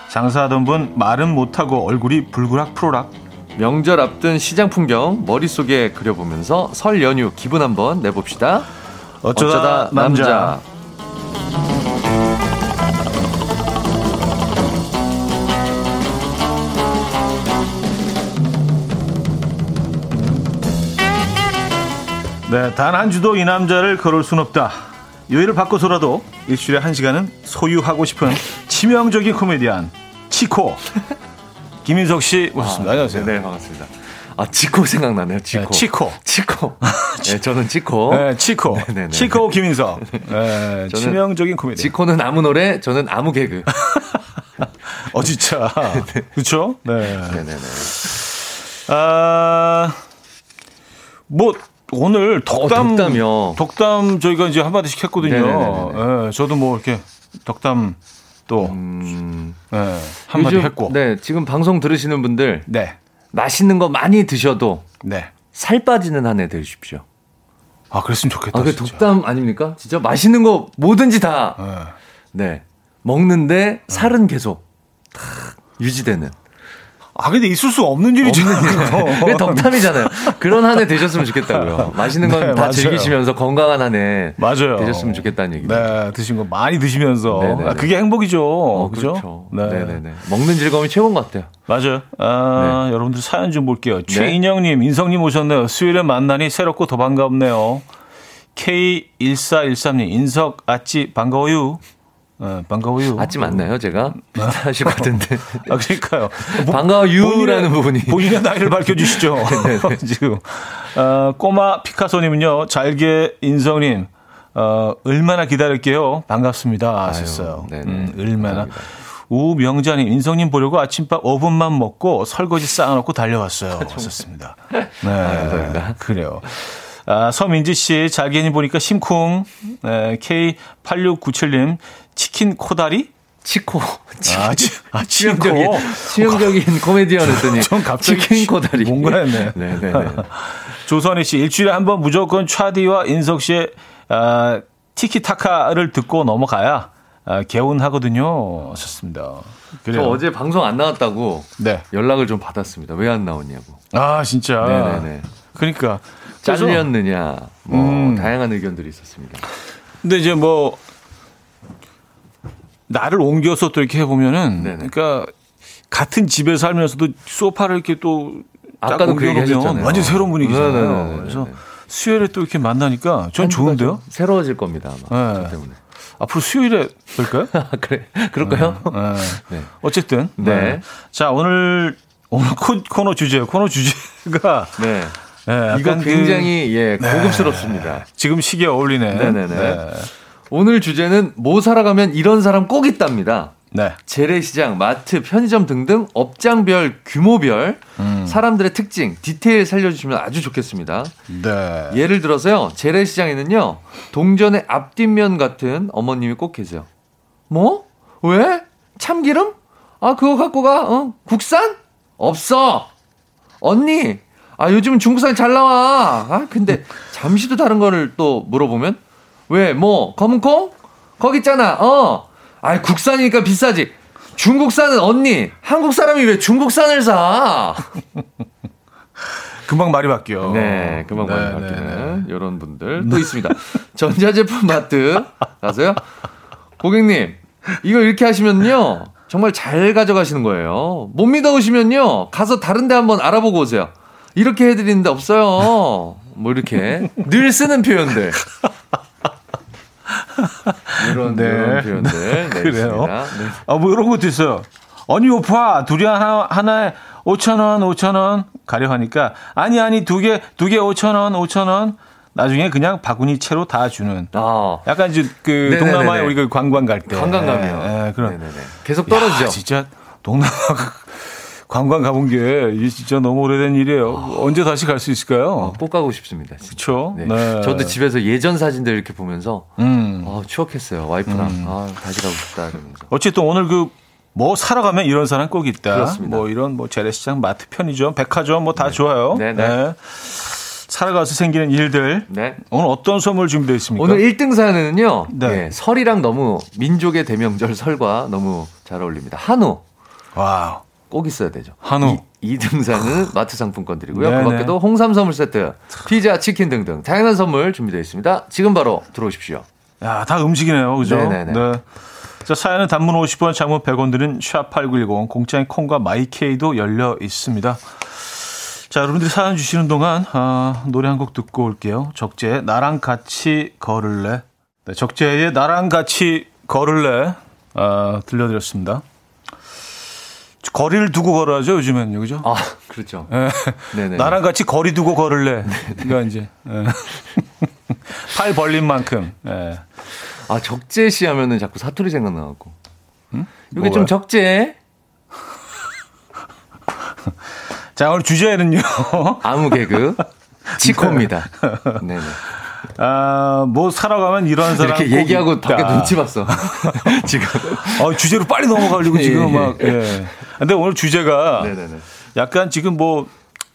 장사하던 분 말은 못하고 얼굴이 불그락 프로락. 명절 앞둔 시장 풍경 머릿속에 그려보면서 설 연휴 기분 한번 내봅시다 어쩌다, 남자. 네, 단 한 주도 이 남자를 걸을 순 없다. 요일을 바꿔서라도 일주일에 한 시간은 소유하고 싶은 치명적인 코미디언 치코 김인석 씨 모셨습니다. 안녕하세요. 네, 반갑습니다. 아, 치코 생각나네요. 치코. 네, 치코. 치코. 네, 저는 치코. 네, 치코. 네네네. 치코 김인석. 네, 저는 치명적인 코미디언. 치코는 아무 노래, 저는 아무 개그. 어 진짜. 그렇죠? 네. 네네네. 아, 뭐 오늘 덕담 어, 덕담이요. 덕담 저희가 이제 한 마디씩 했거든요. 예, 저도 뭐 이렇게 덕담 또 음, 예, 한 마디 요즘, 했고. 네, 지금 방송 들으시는 분들 네. 맛있는 거 많이 드셔도 네. 살 빠지는 한 해 되십시오. 아, 그랬으면 좋겠다. 아, 그. 독담 아닙니까? 진짜 맛있는 거 뭐든지 다 예. 네. 먹는데 살은 계속 탁 유지되는 아, 근데 있을 수 없는 일이잖아요. 그게 덕담이잖아요. 그런 한 해 되셨으면 좋겠다고요. 맛있는 건 네, 다. 즐기시면서 건강한 한 해. 되셨으면 좋겠다는 얘기죠. 네, 드신 거 많이 드시면서 네네네. 아, 그게 행복이죠. 어, 그죠? 그렇죠. 네. 네. 네네 먹는 즐거움이 최고인 것 같아요. 맞아요. 아, 네. 여러분들 사연 좀 볼게요. 최인영님, 인성님 오셨네요. 수요일에 만나니 새롭고 더 반갑네요. K1413님, 인석, 아찌, 반가워요. 네, 반가워요. 아찌 맞나요, 제가? 비슷하실 것 같은데. 아, 그러니까요. 반가워, 유라는 부분이. 본인의 나이를 밝혀주시죠. 지금. 어, 꼬마 피카소님은요, 잘게 인성님, 어, 얼마나 기다릴게요. 반갑습니다. 하셨어요. 네네. 음, 얼마나. 감사합니다. 우명자님, 인성님 보려고 아침밥 5분만 먹고 설거지 쌓아놓고 달려왔어요. 하셨습니다. 네. 감사합니다. 그래요. 아, 서민지 씨, 잘게님 보니까 심쿵. 네, K8697님, 치킨 코다리? 치코. 아, 치, 아 치코. 치명적인 코미디언 했더니. 전 갑자기 치킨 코다리. 뭔가 했네. 네네네. 조선희 씨, 일주일에 한 번 무조건 차디와 인석 씨의 아, 티키타카를 듣고 넘어가야 아, 개운하거든요. 하셨습니다. 저 그래요. 어제 방송 안 나왔다고 네. 연락을 좀 받았습니다. 왜 안 나오냐고. 아, 진짜. 네네네. 그러니까. 잘렸느냐, 뭐, 음. 다양한 의견들이 있었습니다. 근데 이제 뭐 나를 옮겨서 또 이렇게 해보면은 네네. 그러니까 같은 집에 살면서도 소파를 이렇게 또딱 아까도 그 얘기 옮겨놓으면 하셨잖아요. 완전 새로운 분위기잖아요. 네네네네. 그래서 수요일에 또 이렇게 만나니까 전 좋은데요. 좀 새로워질 겁니다, 아마. 네. 그 때문에. 앞으로 수요일에 될까요? 아, 그래. 그럴까요? 네. 네. 어쨌든 네. 네. 자 오늘 오늘 코, 코너 주제 코너 주제가 네. 네, 이거 그 굉장히, 예, 고급스럽습니다. 지금 시기에 어울리네. 네네 네. 오늘 주제는 뭐 사러 가면 이런 사람 꼭 있답니다. 네. 재래시장, 마트, 편의점 등등 업장별, 규모별 사람들의 특징, 디테일 살려주시면 아주 좋겠습니다. 네. 예를 들어서요, 재래시장에는요, 동전의 앞뒷면 같은 어머님이 꼭 계세요. 뭐? 왜? 참기름? 아, 그거 갖고 가? 어? 국산? 없어! 언니! 아, 요즘 중국산 잘 나와! 아, 근데 잠시도 다른 거를 또 물어보면? 왜? 뭐? 검은콩? 거기 있잖아, 어! 아, 국산이니까 비싸지. 중국산은 언니! 한국 사람이 왜 중국산을 사? 금방 말이 바뀌어. 네, 금방 네, 바뀌는 네, 이런 분들 또 있습니다. 전자제품 마트 가서요. 고객님, 이거 이렇게 하시면요. 정말 잘 가져가시는 거예요. 못 믿어오시면요. 가서 다른 데 한번 알아보고 오세요. 이렇게 해드리는데 없어요. 뭐 이렇게 늘 쓰는 표현들. 이런, 네. 이런 표현들. 네, 그래요? 네. 아, 뭐 이런 것도 있어요. 아니, 오빠, 둘이 하나, 하나에 5천 원, 5천 원 가려 하니까, 아니, 아니, 두 개, 두 개 5천 원, 5천 원. 나중에 그냥 바구니 채로 다 주는. 아. 약간 이제 그 네네네네. 동남아에 우리가 관광 갈 때. 관광감이요. 예, 예, 그런. 네네네. 계속 떨어지죠. 야, 진짜 동남아 관광 가본 게 진짜 너무 오래된 일이에요. 언제 다시 갈 수 있을까요? 어, 꼭 가고 싶습니다. 그렇죠. 네. 네. 저도 집에서 예전 사진들 이렇게 보면서 음. 아, 추억했어요. 와이프랑 아, 다시 가고 싶다 이러면서. 어쨌든 오늘 그 뭐 사러 가면 이런 사람 꼭 있다. 그렇습니다. 뭐 이런 뭐 재래시장, 마트, 편의점, 백화점 뭐 다 좋아요. 네, 네. 살아가서 생기는 일들. 네. 오늘 어떤 선물 준비되어 있습니까? 오늘 1등 사연은요. 네. 네, 설이랑 너무 민족의 대명절 설과 너무 잘 어울립니다. 한우 와우. 꼭 있어야 되죠. 한우. 2, 등 상은 마트 상품권 드리고요. 네네. 그 밖에도 홍삼 선물 세트, 피자, 치킨 등등 다양한 선물 준비되어 있습니다. 지금 바로 들어오십시오. 야, 다 음식이네요. 그죠? 네네네. 네. 자, 사연은 단문 50원, 장문 100원 드는 샵8910 공짜인 콩과 마이케이도 열려 있습니다. 자, 여러분들이 사연 주시는 동안 아, 노래 한 곡 듣고 올게요. 적재의 나랑 같이 걸을래. 네, 적재의 나랑 같이 걸을래 아, 들려드렸습니다. 거리를 두고 걸어야죠, 요즘에는요. 그죠? 아, 그렇죠. 예. 네네. 나랑 같이 거리 두고 걸을래. 그러니까 이제 예. 팔 벌린 만큼. 예. 아, 적재시 하면은 자꾸 사투리 생각나갖고. 이게 뭐가요? 좀 적재. 자, 오늘 주제는요. 아무 개그. 치코입니다. 네네. 아, 뭐 사러 가면 이런 사람 이렇게 꼭 얘기하고 있다. 밖에 눈치 봤어. 지금. 어, 주제로 빨리 넘어가려고 지금 예, 막. 예. 근데 오늘 주제가 네네네. 약간 지금 뭐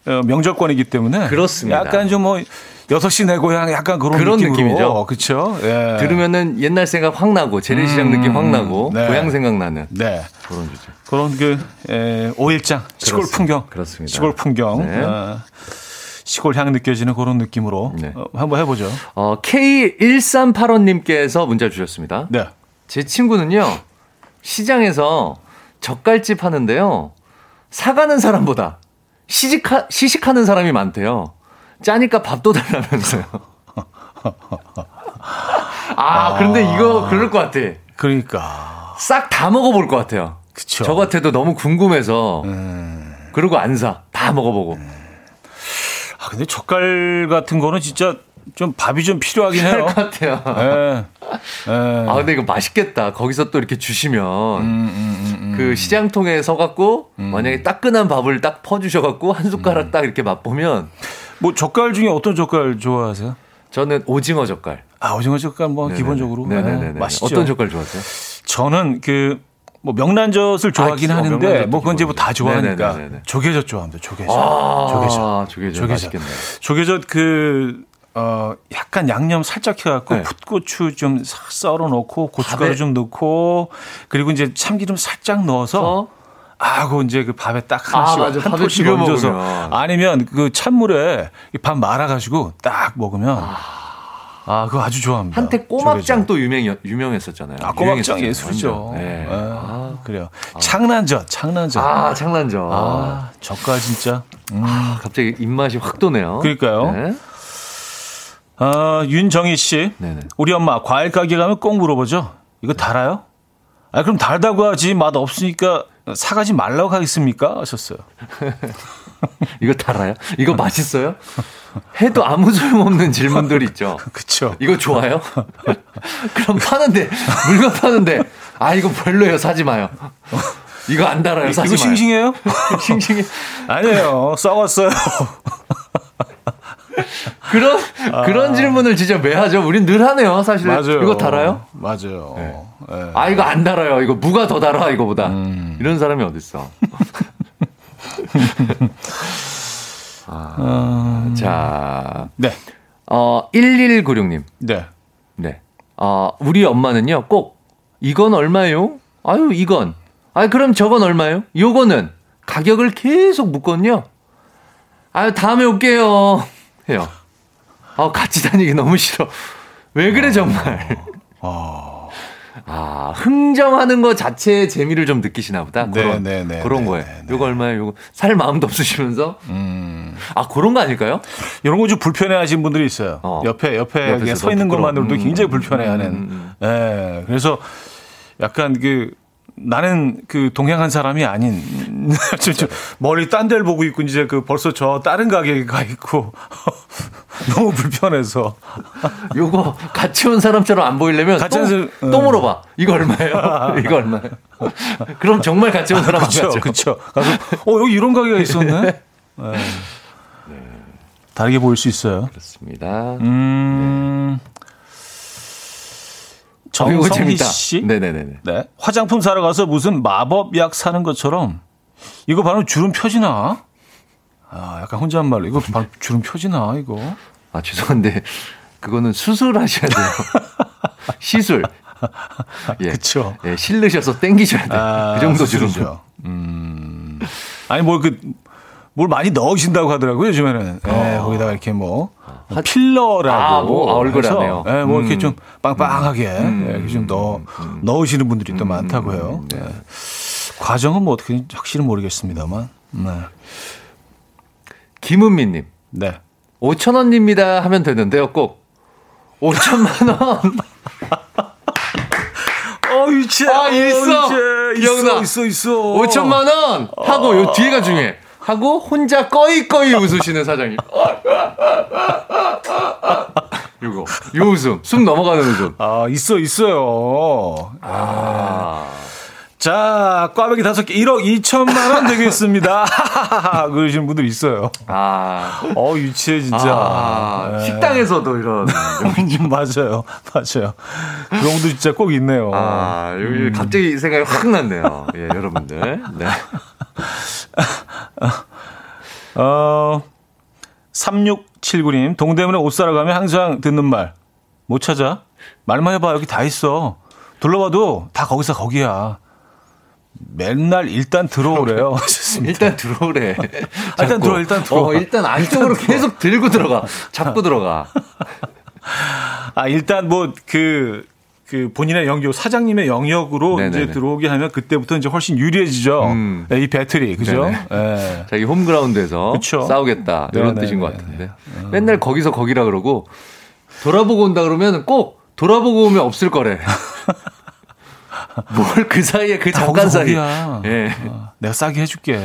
어, 명절권이기 때문에 그렇습니다. 약간 좀뭐 6시 내 고향 약간 그런, 그런. 느낌이죠. 그렇죠? 예. 들으면은 옛날 생각 확 나고 재래시장 음, 느낌 확 나고 네. 고향 생각나는 네. 그런 주제. 그런 그 에, 오일장 시골 그렇습니다. 풍경 그렇습니다. 시골 풍경 네. 어, 시골 향 느껴지는 그런 느낌으로 네. 어, 한번 해보죠. 어, K1385님께서 문자 주셨습니다. 네. 제 친구는요, 시장에서 젓갈집 하는데요, 사가는 사람보다 시식하, 시식하는 사람이 많대요. 짜니까 밥도 달라면서요. 아, 그런데 이거 그럴 것 같아. 그러니까 싹 다 먹어볼 것 같아요. 그쵸. 저 같아도 너무 궁금해서. 음. 그리고 안 사. 다 먹어보고. 아 근데 젓갈 같은 거는 진짜 좀 밥이 좀 필요하긴 해요. 것 같아요. 예. 예. 아, 근데 이거 맛있겠다. 거기서 또 이렇게 주시면. 음, 음, 음, 그 시장통에 서갖고 만약에 따끈한 밥을 딱 퍼주셔갖고 한 음. 숟가락 딱 이렇게 맛보면 뭐 젓갈 중에 어떤 젓갈 좋아하세요? 저는 오징어 젓갈. 아 오징어 젓갈 뭐 네네네. 기본적으로 네네네네. 예, 맛있죠. 어떤 젓갈 좋아하세요? 저는 그 뭐 명란젓을 좋아하긴 아, 하는데 명란젓도 뭐 그건 이제 뭐 다. 좋아하니까 네네네네. 조개젓 좋아합니다. 조개젓. 아, 조개젓. 조개젓. 조개젓. 맛있겠네요. 조개젓 그, 어, 약간 양념 살짝 해갖고 네. 풋고추 좀싹 썰어 놓고 고춧가루 밥에- 좀 넣고 그리고 이제 참기름 살짝 넣어서 어? 아, 그 이제 그 밥에 딱 아, 하나씩 맞아. 한 톨씩 얹어서 먹으면. 아니면 그 찬물에 이밥 말아가지고 딱 먹으면 아, 그거 아주 좋아합니다. 한때 꼬막장. 또 유명, 유명했었잖아요. 아, 꼬막장. 예술이죠. 완전. 네. 예, 아, 그래요. 창난젓, 창난젓. 아, 장난죠. 아, 젓갈 진짜. 음. 아, 갑자기 입맛이 확 도네요. 그러니까요. 네. 아, 윤정희 씨. 네네. 우리 엄마 과일 가게 가면 꼭 물어보죠. 이거 달아요? 아, 그럼 달다고 하지. 맛 없으니까 사가지 말라고 하겠습니까? 하셨어요. 이거 달아요? 이거 맛있어요? 해도 아무 소용없는 질문들 있죠. 그쵸. 이거 좋아요? 그럼 파는데 물건 파는데 아 이거 별로예요 사지 마요. 이거 안 달아요 사지 이거 마요. 싱싱해요? 싱싱해. 아니에요. 썩었어요. 그런 그런 질문을 진짜 왜 하죠? 우린 늘 하네요 사실. 맞아요. 이거 달아요? 맞아요. 예. 아 이거 안 달아요. 이거 무가 더 달아 이거보다. 음. 이런 사람이 어딨어? 아, 자, 네. 어 1196님. 네. 네. 어, 우리 엄마는요, 꼭, 이건 얼마요? 아유, 이건. 아 그럼 저건 얼마요? 요거는 가격을 계속 묻거든요. 아유, 다음에 올게요. 해요. 아, 같이 다니기 너무 싫어. 왜 그래, 정말. 아, 흥정하는 거 자체의 재미를 좀 느끼시나 보다. 네, 그런, 네, 네, 그런 네, 거예요. 네, 요거 얼마예요? 요거 살 마음도 없으시면서. 음. 아, 그런 거 아닐까요? 이런 거 좀 불편해 하시는 분들이 있어요. 어. 옆에, 옆에 서 있는 부끄러워. 것만으로도 음, 굉장히 불편해 하는. 음, 음, 예. 그래서 약간 그, 나는 그 동행한 사람이 아닌 좀, 좀 머리 딴 데를 보고 있고 이제 그 벌써 저 다른 가게에 가 있고 너무 불편해서 요거 같이 온 사람처럼 안 보이려면 같이 또, 또 어. 물어봐 이거 얼마예요? 이거 얼마예요? 그럼 정말 같이 온 사람 그렇죠, 그렇죠. 가서 어 여기 이런 가게가 있었네. 네. 네. 다르게 보일 수 있어요. 그렇습니다. 음. 네. 정성희 씨. 네네네. 네. 화장품 사러 가서 무슨 마법 약 사는 것처럼 이거 바로 주름 펴지나? 아, 약간 혼잣말로 이거 바로 주름 펴지나 이거? 아 죄송한데 그거는 수술하셔야 돼요. 시술. 예. 그렇죠. 예, 실르셔서 땡기셔야 돼요. 아, 그 정도 주름죠. 음. 아니 뭘 많이 넣으신다고 하더라고요, 요즘에는. 예, 어. 거기다가 이렇게 뭐, 뭐 필러라고. 아, 뭐, 아, 얼굴에요. 예, 뭐 이렇게 음. 좀 빵빵하게 음. 예, 이렇게 좀 넣어, 음. 넣으시는 분들이 또 음. 많다고 해요. 네. 예. 과정은 뭐 어떻게 확실히 모르겠습니다만. 네. 김은미 님. 네. 5천 원입니다 하면 되는데요, 꼭. 5천만 원. 어, 유치해. 아, 있어. 어, 기억나. 있어, 있어, 있어. 5천만 원 하고 요 뒤에가 중요해. 하고 혼자 꺼이꺼이 웃으시는 사장님. 요거 요 웃음 숨 넘어가는 웃음. 아 있어 있어요. 아. 자, 꽈배기 다섯 개 1억 2천만 원 되겠습니다. 그러시는 분들 있어요. 아. 어, 유치해, 진짜. 아, 네. 식당에서도 이런. 맞아요. 맞아요. 그런 분들 진짜 꼭 있네요. 아, 음. 갑자기 생각이 확 났네요. 예, 여러분들. 네. 어, 3679님, 동대문에 옷 사러 가면 항상 듣는 말. 못 찾아? 말만 해봐. 여기 다 있어. 둘러봐도 다 거기서 거기야. 맨날 일단 들어오래요. 일단 들어오래. 아, 일단 들어, 일단 들어. 어, 일단 안쪽으로 일단 계속 들고 들어가. 잡고 들어가. 아, 일단 뭐, 그, 그 본인의 영역, 사장님의 영역으로 네네네. 이제 들어오게 하면 그때부터 이제 훨씬 유리해지죠. 음. 네, 이 배틀이. 그죠? 네. 자기 홈그라운드에서 그쵸? 싸우겠다. 이런 네네. 뜻인 것 같은데. 네. 맨날 거기서 거기라 그러고 돌아보고 온다 그러면 꼭 돌아보고 오면 없을 거래. 뭘 그 사이에 그 잠깐 사이에. 예. 어, 내가 싸게 해줄게.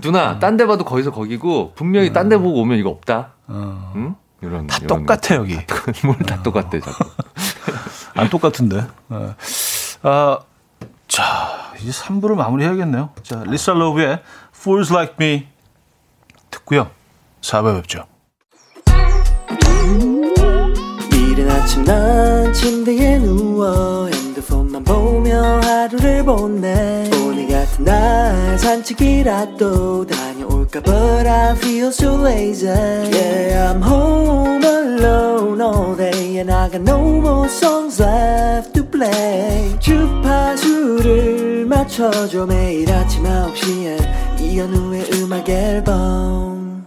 누나, 어. 딴데 봐도 거기서 거기고 분명히 어. 딴데 보고 오면 이거 없다. 어. 응? 이런 다 이런 똑같아 거. 여기. 뭘 다 똑같대 자꾸. 안 똑같은데. 네. 아, 자, 이제 3부를 마무리해야겠네요. 자, 리사 로브의 Fools Like Me 듣고요. 4부에 뵙죠. 아침 난 침대에 누워 핸드폰만 보며 하루를 보내 오늘 같은 날 산책이라도 다 볼까 But I feel so lazy Yeah I'm home alone all day And I got no more songs left to play 주파수를 맞춰줘 매일 아침 9시에 이현우의 음악 앨범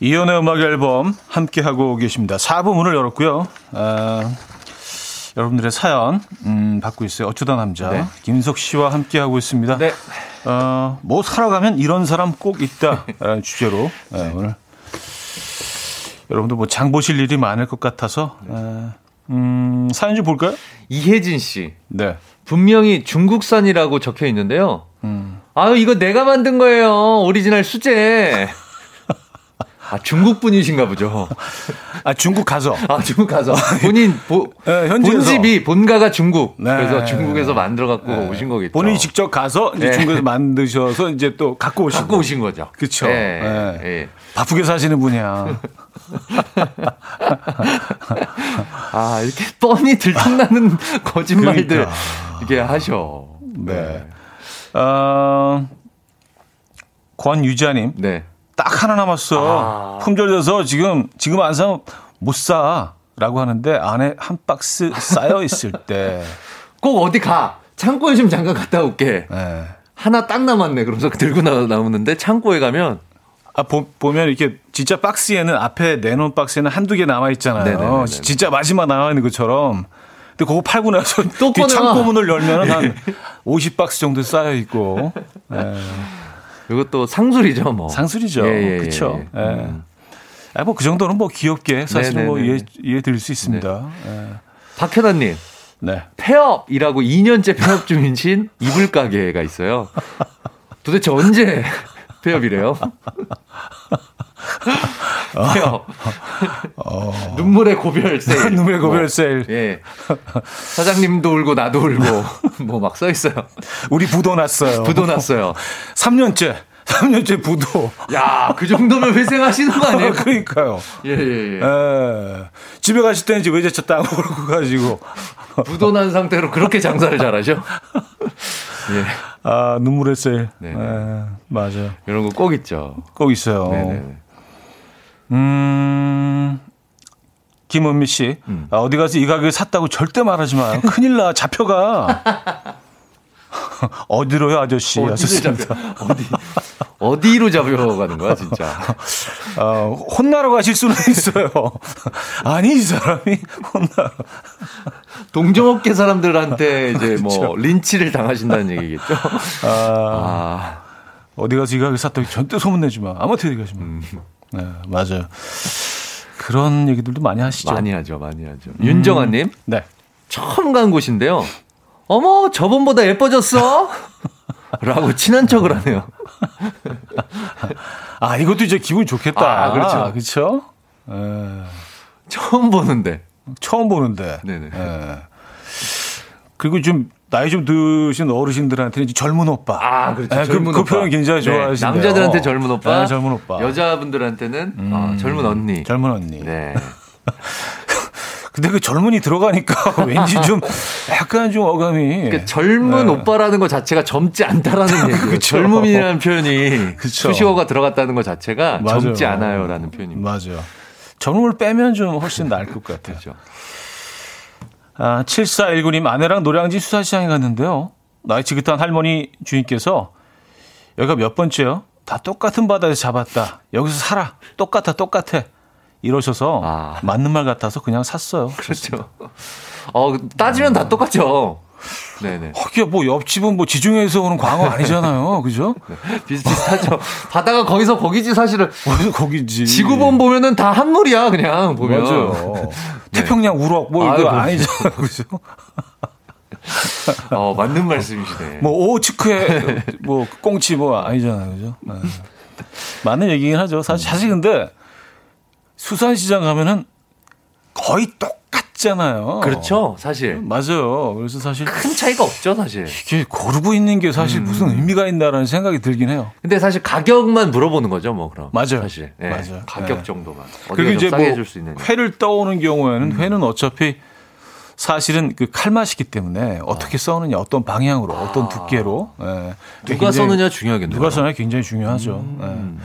이현우의 음악 앨범 함께하고 계십니다 4부 문을 열었고요 아... 여러분들의 사연 음, 받고 있어요. 어쩌다 남자 네. 김석 씨와 함께 하고 있습니다. 네. 어, 뭐 살아가면 이런 사람 꼭 있다라는 주제로 네, 오늘 여러분들 뭐 장 보실 일이 많을 것 같아서 네. 음, 사연 좀 볼까요? 이혜진 씨. 네. 분명히 중국산이라고 적혀 있는데요. 음. 아유 이거 내가 만든 거예요. 오리지널 수제. 아, 중국 분이신가 보죠. 아, 중국 가서. 아, 중국 가서. 본인, 보, 네, 본집이, 본가가 중국. 네. 그래서 중국에서 만들어갖고 네. 오신 거겠죠. 본인이 직접 가서 이제 네. 중국에서 만드셔서 이제 또 갖고 오신 갖고 오신 거죠. 그쵸. 네. 네. 바쁘게 사시는 분이야. 아, 이렇게 뻔히 들통나는 거짓말들 그러니까. 이게 하셔. 네. 어, 권유자님. 네. 딱 하나 남았어. 아. 품절돼서 지금 지금 안 사면 못 사. 라고 하는데 안에 한 박스 쌓여 있을 때 꼭 어디 가. 창고에 좀 잠깐 갔다 올게. 네. 하나 딱 남았네. 그러면서 들고 나, 나오는데 창고에 가면 아, 보, 면 이렇게 진짜 박스에는 앞에 내놓은 박스에는 한두 개 남아 있잖아요. 네네네네. 진짜 마지막 나와 있는 것처럼. 근데 그거 팔고 나서 또 창고 문을 열면 한 50박스 정도 쌓여 있고. 네. 이것도 상술이죠, 뭐. 상술이죠. 예, 예, 그렇죠. 예. 예. 음. 아, 뭐 그 정도는 뭐 귀엽게 사실은 뭐 이해 이해 드릴 수 있습니다. 네. 예. 박현아님. 네. 폐업이라고 2년째 폐업 중이신 이불 가게가 있어요. 도대체 언제 폐업이래요? 폐업. 어. 눈물의 고별 세일. 눈물의 고별 뭐, 세일. 예. 사장님도 울고 나도 울고 뭐 막 써 있어요. 우리 부도 났어요. 부도 났어요. 3년째. 3년째 부도. 야, 그 정도면 회생하시는 거 아니에요? 그러니까요. 예, 예, 예. 에, 집에 가실 때는 이제 외제차 땅 오르고 가지고. 부도 난 상태로 그렇게 장사를 잘하죠? 예. 아, 눈물의 셀. 네. 에, 맞아. 이런 거 꼭 있죠. 꼭 있어요. 네네. 음, 김은미 씨. 음. 아, 어디 가서 이 가격에 샀다고 절대 말하지 마요. 큰일 나. 잡혀가. 어디로요, 아저씨? 잡혀? 어디, 어디로 잡혀가는 거야, 진짜? 어, 혼나러 가실 수는 있어요. 아니, 이 사람이 혼나. 동종업계 사람들한테 이제 뭐 그렇죠. 린치를 당하신다는 얘기겠죠? 아, 아. 어디 가서 이 가게 샀다고 절대 소문내지 마. 아무튼 어디 가지 마. 음. 네, 맞아요. 그런 얘기들도 많이 하시죠. 많이 하죠, 많이 하죠. 음. 윤정아님. 네. 처음 간 곳인데요. 어머, 저번보다 예뻐졌어? 라고 친한 척을 하네요. 아, 이것도 이제 기분 좋겠다. 아, 그렇죠. 그렇죠? 에. 처음 보는데. 처음 보는데. 네네. 에. 그리고 좀 나이 좀 드신 어르신들한테는 젊은 오빠. 아, 그렇죠. 네, 젊은 그, 오빠. 그 표현 굉장히 네. 좋아하시네요. 남자들한테 젊은 오빠. 네, 젊은 오빠. 여자분들한테는 음, 어, 젊은 언니. 젊은 언니. 네. 근데 그 젊은이 들어가니까 왠지 좀 약간 좀 어감이. 그러니까 젊은 네. 오빠라는 것 자체가 젊지 않다라는 얘기예요. 젊음이라는 표현이 그쵸. 수식어가 들어갔다는 것 자체가 맞아요. 젊지 않아요라는 표현입니다. 맞아요. 젊음을 빼면 좀 훨씬 나을 것 같아요. 그렇죠. 아, 7419님 아내랑 노량진 수산시장에 갔는데요. 나이 지긋한 할머니 주인께서 여기가 몇 번째요? 다 똑같은 바다에서 잡았다. 여기서 살아. 똑같아, 똑같아. 이러셔서 아. 맞는 말 같아서 그냥 샀어요. 그렇죠. 어, 따지면 다 똑같죠. 네네. 하기야 뭐 옆집은 뭐 지중해에서 오는 광어 아니잖아요. 그죠? 네. 비슷비슷하죠. 바다가 거기서 거기지 사실은. 거기서 거기지. 지구본 보면은 다 한물이야 그냥 보면. 맞아요. 네. 태평양 우럭 뭐 이거 아니잖아요. 그죠? 어, 맞는 말씀이시네. 뭐 오츠크의 뭐 꽁치 뭐 아니잖아요. 그죠? 네. 맞는 얘기긴 하죠. 사실, 사실 근데 수산시장 가면은 거의 똑같 잖아요. 그렇죠, 사실. 맞아요. 그래서 사실 큰 차이가 없죠, 사실. 이게 고르고 있는 게 사실 음. 무슨 의미가 있나라는 생각이 들긴 해요. 근데 사실 가격만 물어보는 거죠, 뭐 그럼. 맞아요. 사실. 네, 맞아요. 가격 네. 정도만. 그리고 이제 뭐 회를 떠오는 경우에는 음. 회는 어차피 사실은 그 칼맛이기 때문에 어떻게 써느냐, 어떤 방향으로, 어떤 아. 두께로. 예. 누가 써느냐 중요하겠네요. 누가 써느냐 굉장히 중요하죠. 음. 예.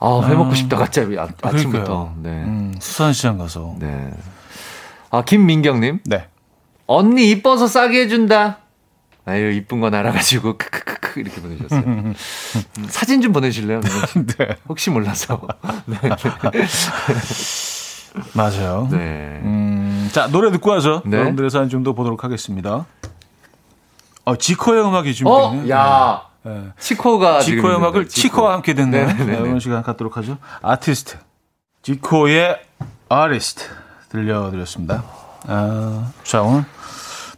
아, 회 먹고 싶다, 갑자기 아, 아침부터. 네. 음, 수산시장 가서. 네. 아, 김민경님. 네. 언니 이뻐서 싸게 해준다. 아유, 이쁜 건 알아가지고, 크크크크, 이렇게 보내주셨어요. 음, 사진 좀 보내실래요? 네. 혹시 몰라서. 네. 맞아요. 네. 음, 자, 노래 듣고 와서 네. 여러분들의 사연 좀 더 보도록 하겠습니다. 어, 지코의 음악이 준비되네요. 어? 야. 네. 치코가 지코의 음악을 치코. 와 함께 듣는 네, 네, 이런 시간 갖도록 하죠. 아티스트. 지코의 아티스트 들려드렸습니다. 아, 자, 오늘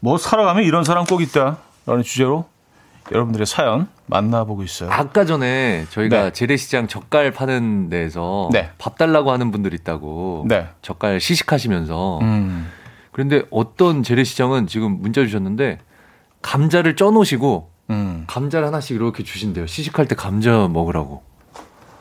뭐 살아가면 이런 사람 꼭 있다라는 주제로 여러분들의 사연 만나보고 있어요. 아까 전에 저희가 네. 재래시장 젓갈 파는 데서 네. 밥 달라고 하는 분들 있다고 네. 젓갈 시식하시면서 음. 그런데 어떤 재래시장은 지금 문자 주셨는데 감자를 쪄놓으시고 음. 감자를 하나씩 이렇게 주신대요. 시식할 때 감자 먹으라고.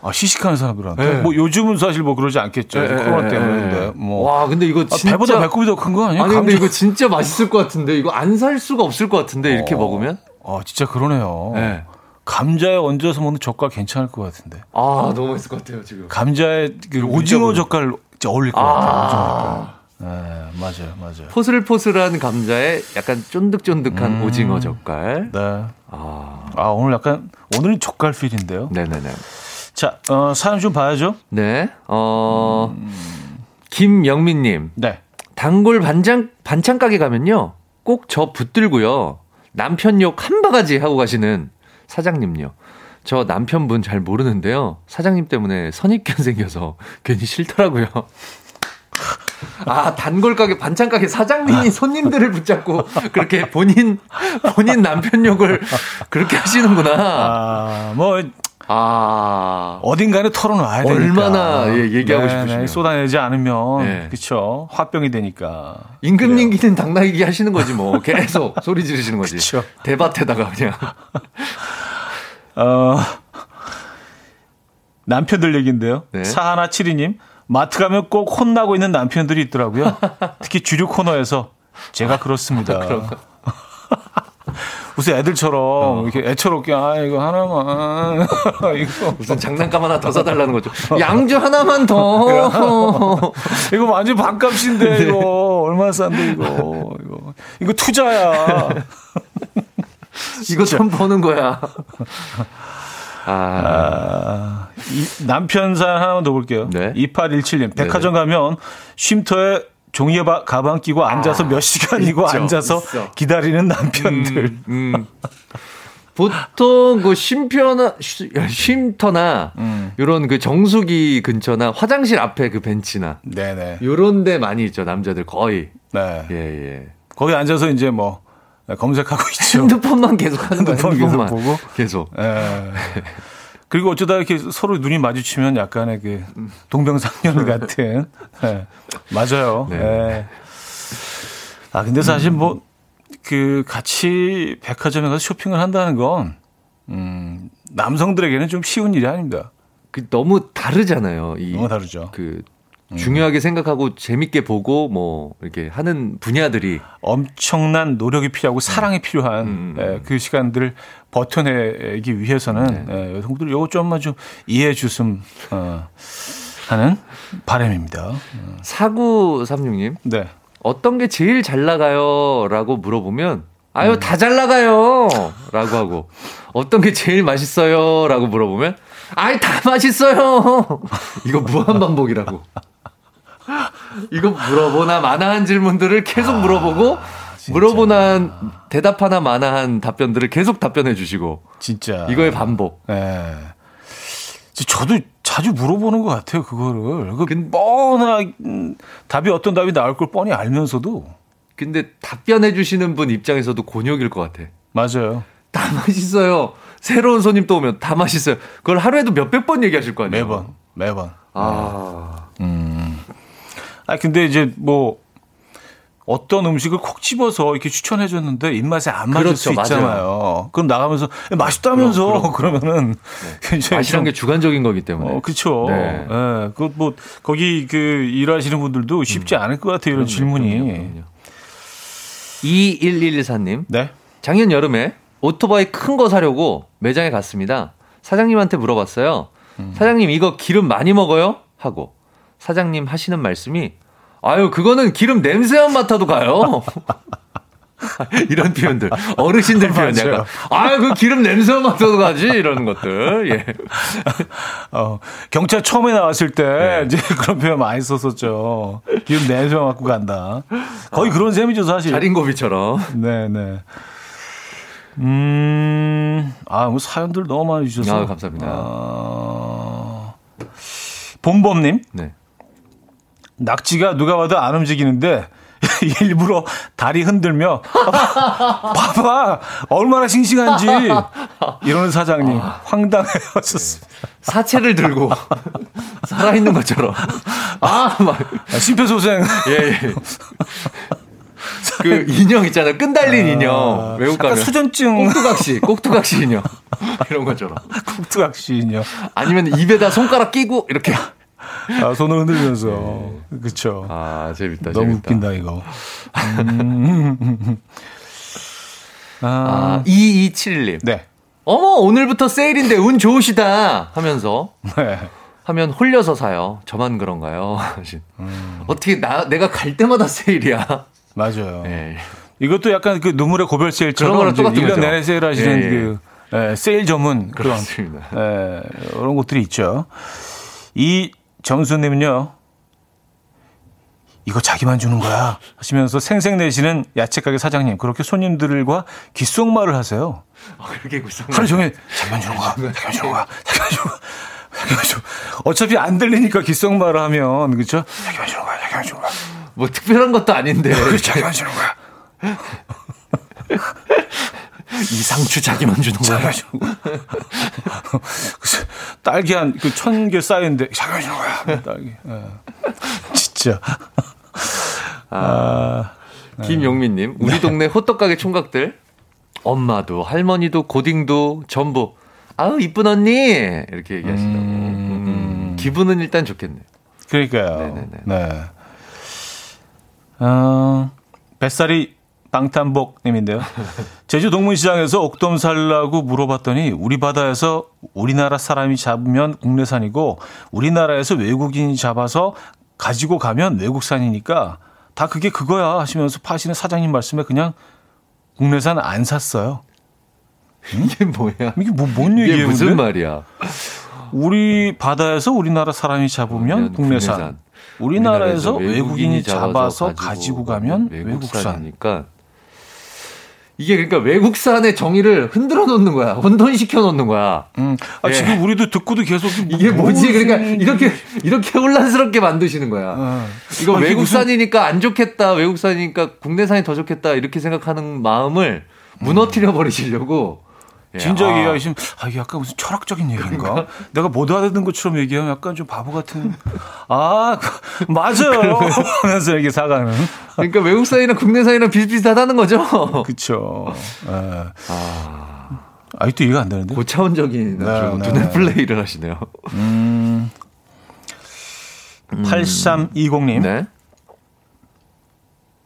아, 시식하는 사람들한테. 네. 뭐 요즘은 사실 뭐 그러지 않겠죠. 네, 코로나 때문에. 뭐. 와, 근데 이거 진짜. 아, 배보다 배꼽이 더 큰 거 아니에요? 아니, 감자. 근데 이거 진짜 맛있을 것 같은데. 이거 안 살 수가 없을 것 같은데. 이렇게 어. 먹으면. 아, 진짜 그러네요. 네. 감자에 얹어서 먹는 젓갈 괜찮을 것 같은데. 아, 너무 맛있을 것 같아요, 지금. 감자에 그 오징어 젓갈 어울릴 것 아. 같아요. 네, 맞아요, 맞아요. 포슬포슬한 감자에 약간 쫀득쫀득한 음, 오징어 젓갈. 네. 아. 아, 오늘 약간, 오늘은 젓갈 필인데요. 네네네. 자, 어, 사연 좀 봐야죠. 네. 어, 음. 김영민님. 네. 단골 반찬, 반찬 가게 가면요. 꼭 저 붙들고요. 남편 욕 한 바가지 하고 가시는 사장님요. 저 남편분 잘 모르는데요. 사장님 때문에 선입견 생겨서 괜히 싫더라고요. 아, 단골 가게, 반찬 가게 사장님이 손님들을 붙잡고 그렇게 본인, 본인 남편 욕을 그렇게 하시는구나. 아, 뭐, 아. 어딘가에 털어놔야 되니까. 얼마나 예, 얘기하고 싶으시면 쏟아내지 않으면 네. 그쵸 화병이 되니까. 임금 님기는 당나귀기 하시는 거지 뭐. 계속 소리 지르시는 거지. 그쵸. 대밭에다가 그냥. 어, 남편들 얘기인데요. 네. 사하나 칠이님 마트 가면 꼭 혼나고 있는 남편들이 있더라고요. 특히 주류 코너에서 제가 그렇습니다. 무슨 애들처럼 이렇게 애처롭게 아 이거 하나만 이거 무슨 장난감 하나 더 사달라는 거죠. 양주 하나만 더. 이거 완전 반값인데 이거 얼마 싼데 이거 이거 이거 투자야. 이거 좀 버는 거야. 아, 아, 이, 남편 사연 하나만 더 볼게요. 네. 2817님. 백화점 가면 쉼터에 종이 바- 가방 끼고 앉아서 몇 시간이고 있죠, 앉아서 있어. 기다리는 남편들. 음. 보통 그 쉼터나 쉬- 쉼터나 음. 요런 그 정수기 근처나 화장실 앞에 그 벤치나 네네. 요런 데 많이 있죠. 남자들 거의. 네. 예, 예. 거기 앉아서 이제 뭐 검색하고 있죠. 핸드폰만 계속 하는 거야. 핸드폰 계속 핸드폰만. 보고. 계속. 예. 그리고 어쩌다 이렇게 서로 눈이 마주치면 약간의 그 동병상련 같은. 예. 맞아요. 네. 예. 아, 근데 사실 뭐, 그 같이 백화점에 가서 쇼핑을 한다는 건, 음, 남성들에게는 좀 쉬운 일이 아닙니다. 그 너무 다르잖아요. 이 너무 다르죠. 그 중요하게 생각하고 재밌게 보고 뭐 이렇게 하는 분야들이 엄청난 노력이 필요하고 사랑이 필요한 음, 음, 예, 그 시간들을 버텨내기 위해서는 네. 예, 여성들 요거 좀만 좀 이해해 줬음 어, 하는 바람입니다. 사구 삼육님 네. 어떤 게 제일 잘 나가요?라고 물어보면 아유 음. 다잘 나가요.라고 하고 어떤 게 제일 맛있어요?라고 물어보면 아이 다 맛있어요. 이거 무한 반복이라고. 이거 물어보나 마나한 질문들을 계속 물어보고 물어보나 대답하나 마나한 답변들을 계속 답변해 주시고 진짜 이거의 반복. 예. 저도 자주 물어보는 것 같아요 그거를. 그 근- 뻔한 음, 답이 어떤 답이 나올 걸 뻔히 알면서도 근데 답변해 주시는 분 입장에서도 곤욕일 것 같아. 맞아요. 다 맛있어요. 새로운 손님 또 오면 다 맛있어요. 그걸 하루에도 몇백 번 얘기하실 거 아니에요. 매번 매번. 아, 아 근데 이제 뭐 어떤 음식을 콕 집어서 이렇게 추천해 줬는데 입맛에 안 맞을 그렇죠, 수 있잖아요. 그럼 나가면서 맛있다면서 그럼, 그러면은 굉장히 맛이란 좀- 게 주관적인 거기 때문에. 어, 그렇죠. 네. 예. 그뭐 거기 그 일하시는 분들도 쉽지 않을 것 같아요. 이런 질문이. 2114님, 네. 작년 여름에 오토바이 큰 거 사려고 매장에 갔습니다. 사장님한테 물어봤어요. 음. 사장님, 이거 기름 많이 먹어요? 하고. 사장님 하시는 말씀이, 아유, 그거는 기름 냄새만 맡아도 가요. 이런 표현들. 어르신들 표현. 약간. 아유, 그 기름 냄새만 맡아도 가지. 이러는 것들. 예. 어, 경찰 처음에 나왔을 때 네. 이제 그런 표현 많이 썼었죠. 기름 냄새 맡고 간다. 거의 그런 셈이죠, 사실. 자린고비처럼. 네, 네. 음, 아, 뭐 사연들 너무 많이 주셔서. 아, 감사합니다. 아, 봄봄님, 네. 낙지가 누가 봐도 안 움직이는데 일부러 다리 흔들며 봐봐 얼마나 싱싱한지 이러는 사장님 아. 황당해하셨습니다. 사체를 들고 살아있는 것처럼. 아, 막. 아, 심폐소생 예, 예. 그 인형 있잖아요. 끈달린 인형. 외국 가면. 수전증 꼭두각시, 꼭두각시 인형. 이런 것처럼. 국투각시인요. 아니면 입에다 손가락 끼고 이렇게. 아, 손을 흔들면서 그렇죠. 아, 재밌다. 너무 재밌다. 웃긴다 이거. 음. 아, 아, 2271님. 네. 어머, 오늘부터 세일인데 운 좋으시다 하면서 네. 하면 홀려서 사요. 저만 그런가요? 음. 어떻게 나 내가 갈 때마다 세일이야. 맞아요. 예. 이것도 약간 그 눈물의 고별 세일처럼 거랑 이제 똑같은 1년 거죠. 내내 세일하시는 예, 예. 그 예, 세일 전문 그런 그렇습니다. 예, 이런 것들이 있죠. 이 정수님은요. 이거 자기만 주는 거야 하시면서 생색 내시는 야채 가게 사장님 그렇게 손님들과 귓속말을 하세요. 아, 그렇게 구성. 하루 종일 자기만 주는 거야, 자기만 주는 거야, 자기만 주는 거야, 자기만 주는 거야. 어차피 안 들리니까 귓속말을 하면 그렇죠? 자기만 주는 거야, 자기만 주는 거야. 뭐 특별한 것도 아닌데. 자기만 주는 거야. 이상추 자기만 주는 거야. 딸기 한 그 천 개 쌓였는데 자기만 주는 거야. 딸기. 예. 진짜. 아, 김용민님, 우리 동네 호떡 가게 총각들. 엄마도 할머니도 고딩도 전부 아우 이쁜 언니 이렇게 얘기하시다고. 음, 음, 기분은 일단 좋겠네요. 그러니까요. 네네네. 네. 어, 뱃살이 방탄복님인데요. 제주 동문시장에서 옥돔 살라고 물어봤더니 우리 바다에서 우리나라 사람이 잡으면 국내산이고 우리나라에서 외국인이 잡아서 가지고 가면 외국산이니까 다 그게 그거야 하시면서 파시는 사장님 말씀에 그냥 국내산 안 샀어요. 이게 뭐야? 이게 뭐, 뭔 얘기예요? 이게 무슨 근데? 말이야? 우리 바다에서 우리나라 사람이 잡으면 국내산. 우리나라에서, 우리나라에서 외국인이 잡아서 가지고, 가지고 가면 외국산이니까 이게 그러니까 외국산의 정의를 흔들어 놓는 거야. 혼돈시켜 놓는 거야. 음. 아, 예. 지금 우리도 듣고도 계속 이게 뭐지? 그러니까 이렇게 이렇게 혼란스럽게 만드시는 거야. 어. 이거 아, 외국산이니까 무슨... 안 좋겠다. 외국산이니까 국내산이 더 좋겠다. 이렇게 생각하는 마음을 무너뜨려 버리시려고 예. 진작 아. 얘기하시면 아 이게 약간 무슨 철학적인 얘기인가? 내가 못 알아듣는 것처럼 얘기하면 약간 좀 바보 같은. 아 맞아요. 하면서 이렇게 사가는. 그러니까 외국산이랑 국내산이랑 비슷비슷하다는 거죠. 그렇죠. 네. 아. 아직도 이해가 안 되는데. 고차원적인 네, 네. 눈의 플레이를 하시네요. 음. 8320님. 네.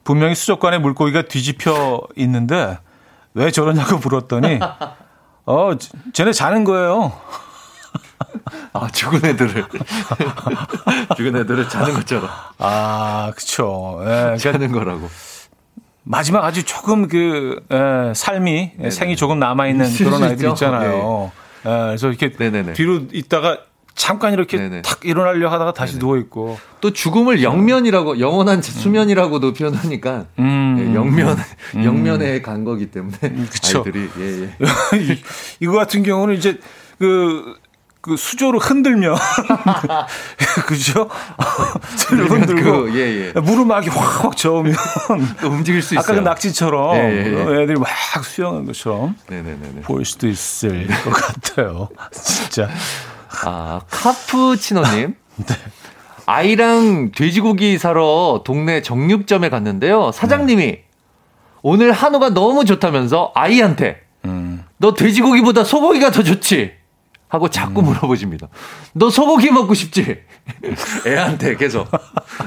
분명히 수족관에 물고기가 뒤집혀 있는데 왜 저러냐고 물었더니 어, 쟤네 자는 거예요. 아, 죽은 애들을. 죽은 애들을 자는 것처럼. 아, 그쵸. 예, 그러니까 자는 거라고. 마지막 아주 조금 그, 예, 삶이, 네네. 생이 조금 남아있는 그런 아이들 있잖아요. 예. 예, 그래서 이렇게 네네네. 뒤로 있다가 잠깐 이렇게 네네. 탁 일어나려 하다가 다시 네네. 누워 있고 또 죽음을 영면이라고 영원한 수면이라고도 표현하니까 음. 네, 영면 음. 영면에 간 거기 때문에 음, 그쵸. 아이들이 예, 예. 이거 같은 경우는 이제 그, 그 수조로 흔들면 그죠? 흔들고 그, 예, 예. 무릎막이 확확 저으면 또 움직일 수 있어요. 아까 그 낙지처럼 예, 예, 예. 애들이 막 수영하는 것처럼 네네네. 보일 수도 있을 것 같아요. 진짜. 아, 카푸치노님. 네. 아이랑 돼지고기 사러 동네 정육점에 갔는데요. 사장님이 네. 오늘 한우가 너무 좋다면서 아이한테 음. 너 돼지고기보다 소고기가 더 좋지? 하고 자꾸 음. 물어보십니다. 너 소고기 먹고 싶지? 애한테 계속.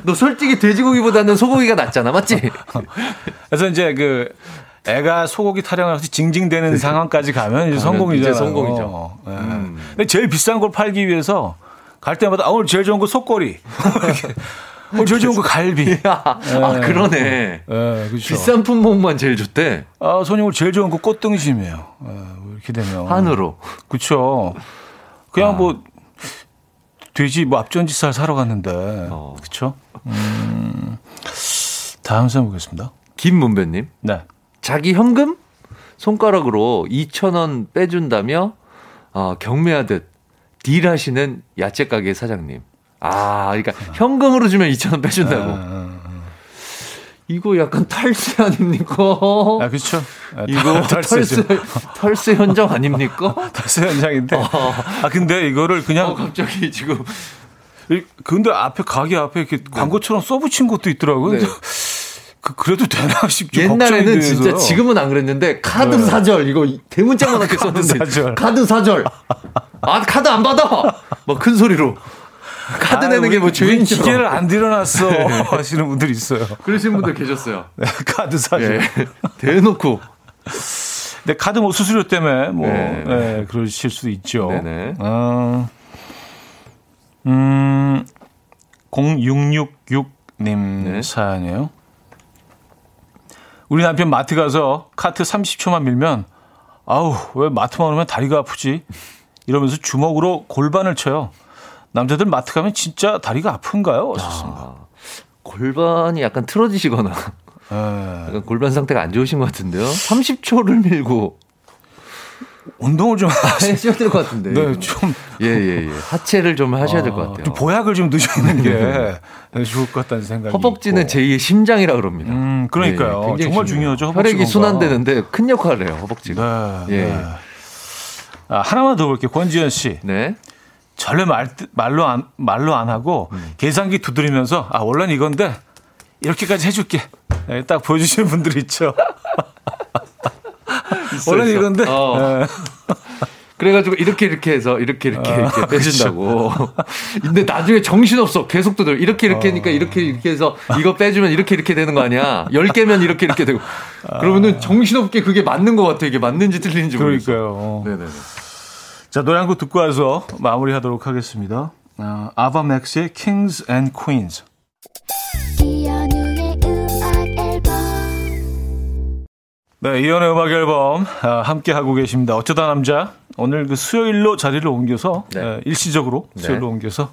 너 솔직히 돼지고기보다는 소고기가 낫잖아, 맞지? 그래서 이제 그 애가 소고기 타령을 해서 징징대는 그렇죠. 상황까지 가면 이제 성공이잖아요. 이제 성공이죠. 어, 네. 음. 근데 제일 비싼 걸 팔기 위해서 갈 때마다 아, 오늘 제일 좋은 거 속꼬리. 오늘 제일 좋은 거 갈비. 아, 네. 그러네. 네, 그렇죠. 비싼 품목만 제일 좋대. 아, 손님 오늘 제일 좋은 거 꽃등심이에요. 네, 이렇게 되면. 한우로. 그렇죠. 그냥 아. 뭐 돼지 뭐 앞전지살 사러 갔는데. 어. 그렇죠? 음. 다음 사연 보겠습니다. 김문배님. 네. 자기 현금 손가락으로 2,000원 빼준다며 어, 경매하듯 딜하시는 야채 가게 사장님. 아, 그러니까 현금으로 주면 2,000원 빼준다고. 아, 아, 아. 이거 약간 탈세 아닙니까? 아, 그렇죠. 이거 탈세, 탈세 현장 아닙니까? 탈세 현장인데. 어. 아, 근데 이거를 그냥. 어, 갑자기 지금. 근데 앞에, 가게 앞에 이렇게 네. 광고처럼 써붙인 것도 있더라고요. 네. 그, 그래도 되나 싶죠. 옛날에는 진짜 지금은 안 그랬는데 카드 네. 사절 이거 대문짝만 하게 썼는데 사절. 카드 사절. 아 카드 안 받아. 뭐큰 소리로. 카드 아, 내는 게 뭐 죄인처럼. 기계를 안 들여놨어 네. 하시는 분들 있어요. 그러신 분들 계셨어요. 네, 카드 사절. 네. 대놓고. 근데 카드 뭐 수수료 때문에 뭐 네. 네, 그러실 수도 있죠. 네네. 어, 음, 0666님 사연이에요. 우리 남편 마트 가서 카트 30초만 밀면 아우 왜 마트만 오면 다리가 아프지 이러면서 주먹으로 골반을 쳐요. 남자들 마트 가면 진짜 다리가 아픈가요? 아, 골반이 약간 틀어지시거나 네. 약간 골반 상태가 안 좋으신 것 같은데요. 30초를 밀고 운동을 좀 하셔야 될 것 같은데. 네, 좀. 예, 예, 예. 하체를 좀 하셔야 될것 같아요. 좀 보약을 좀 드시는 게 좋을 것 같다는 생각이. 허벅지는 있고. 제2의 심장이라 그럽니다. 음, 그러니까요. 예, 정말 중요하죠. 허벅지 혈액이. 순환되는데 큰 역할을 해요, 허벅지가. 네. 예. 네. 아, 하나만 더 볼게요. 권지현 씨. 네. 전혀 말, 말로 안, 말로 안 하고 음. 계산기 두드리면서 아, 원래는 이건데 이렇게까지 해줄게. 네, 딱 보여주시는 분들 있죠. 원래는 있어. 이건데. 어. 네. 그래가지고 이렇게 이렇게 해서 이렇게 이렇게 아, 이렇게 빼준다고. 근데 나중에 정신 없어. 계속 두들 이렇게 이렇게 하니까 이렇게 이렇게 해서 이거 빼주면 이렇게 이렇게 되는 거 아니야? 열 개면 이렇게 이렇게 되고. 그러면은 정신 없게 그게 맞는 것 같아. 이게 맞는지 틀리는지 모르겠어. 그러니까요. 네네네. 자, 노래 한 곡 듣고 와서 마무리하도록 하겠습니다. 아, 아바 맥스의 Kings and Queens. 네, 이연의 음악 앨범 아, 함께 하고 계십니다. 어쩌다 남자 오늘 그 수요일로 자리를 옮겨서 네. 에, 일시적으로 네. 수요일로 옮겨서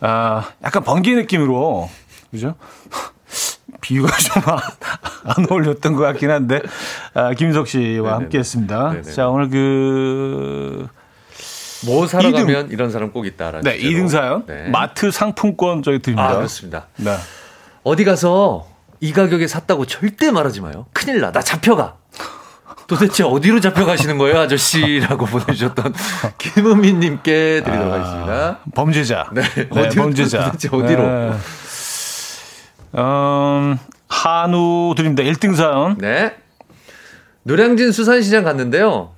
아, 약간 번개 느낌으로 그죠? 비유가 좀 안 어울렸던 것 같긴 한데 아, 김석 씨와. 함께했습니다. 자 오늘 그뭐 사러 가면 이런 사람 꼭 있다라는. 네, 주제로. 2등 사연 네. 마트 상품권 저희 드립니다. 아 그렇습니다. 네. 어디 가서 이 가격에 샀다고 절대 말하지 마요. 큰일 나. 나 잡혀가. 도대체 어디로 잡혀가시는 거예요, 아저씨라고 보내주셨던 김은미님께 드리도록 하겠습니다. 범죄자. 네, 네, 어디로, 범죄자. 도대체 어디로? 네. 음, 한우 드립니다. 1등 사연. 네. 노량진 수산시장 갔는데요.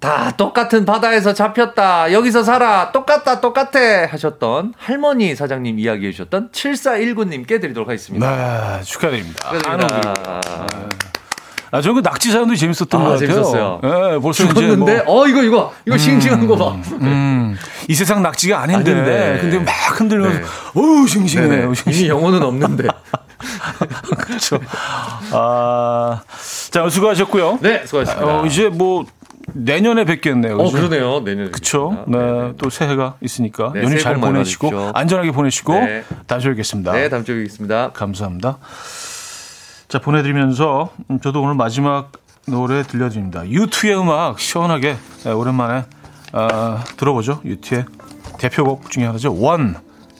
다 똑같은 바다에서 잡혔다. 여기서 살아. 똑같다, 똑같아. 하셨던 할머니 사장님 이야기해 주셨던 7419님께 드리도록 하겠습니다. 네, 축하드립니다. 축하드립니다. 아, 저는 그 낙지 사연도 재밌었던 아, 것 같아요. 재밌었어요. 네, 벌써 죽었는데, 뭐, 어, 이거, 이거, 이거 싱싱한 거 봐. 음, 이 세상 낙지가 아닌데, 아닌데. 근데 막 흔들면서, 네. 어우, 싱싱해. 네네. 싱싱해. 이미 영혼은 없는데. 그렇죠. 아, 자, 수고하셨고요. 네, 수고하셨습니다. 어, 이제 뭐, 내년에 뵙겠네요. 어, 그죠? 그러네요. 내년. 그렇죠. 네, 또 새해가 있으니까 네, 연휴 잘 보내시고 받으십시오. 안전하게 보내시고 네. 다시 뵙겠습니다. 네, 다음 주에 뵙겠습니다. 감사합니다. 자 보내드리면서 음, 저도 오늘 마지막 노래 들려드립니다. U2의 음악 시원하게 네, 오랜만에 아, 들어보죠. U2의 대표곡 중에 하나죠. 원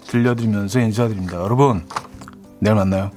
들려드리면서 인사드립니다. 여러분 내일 만나요.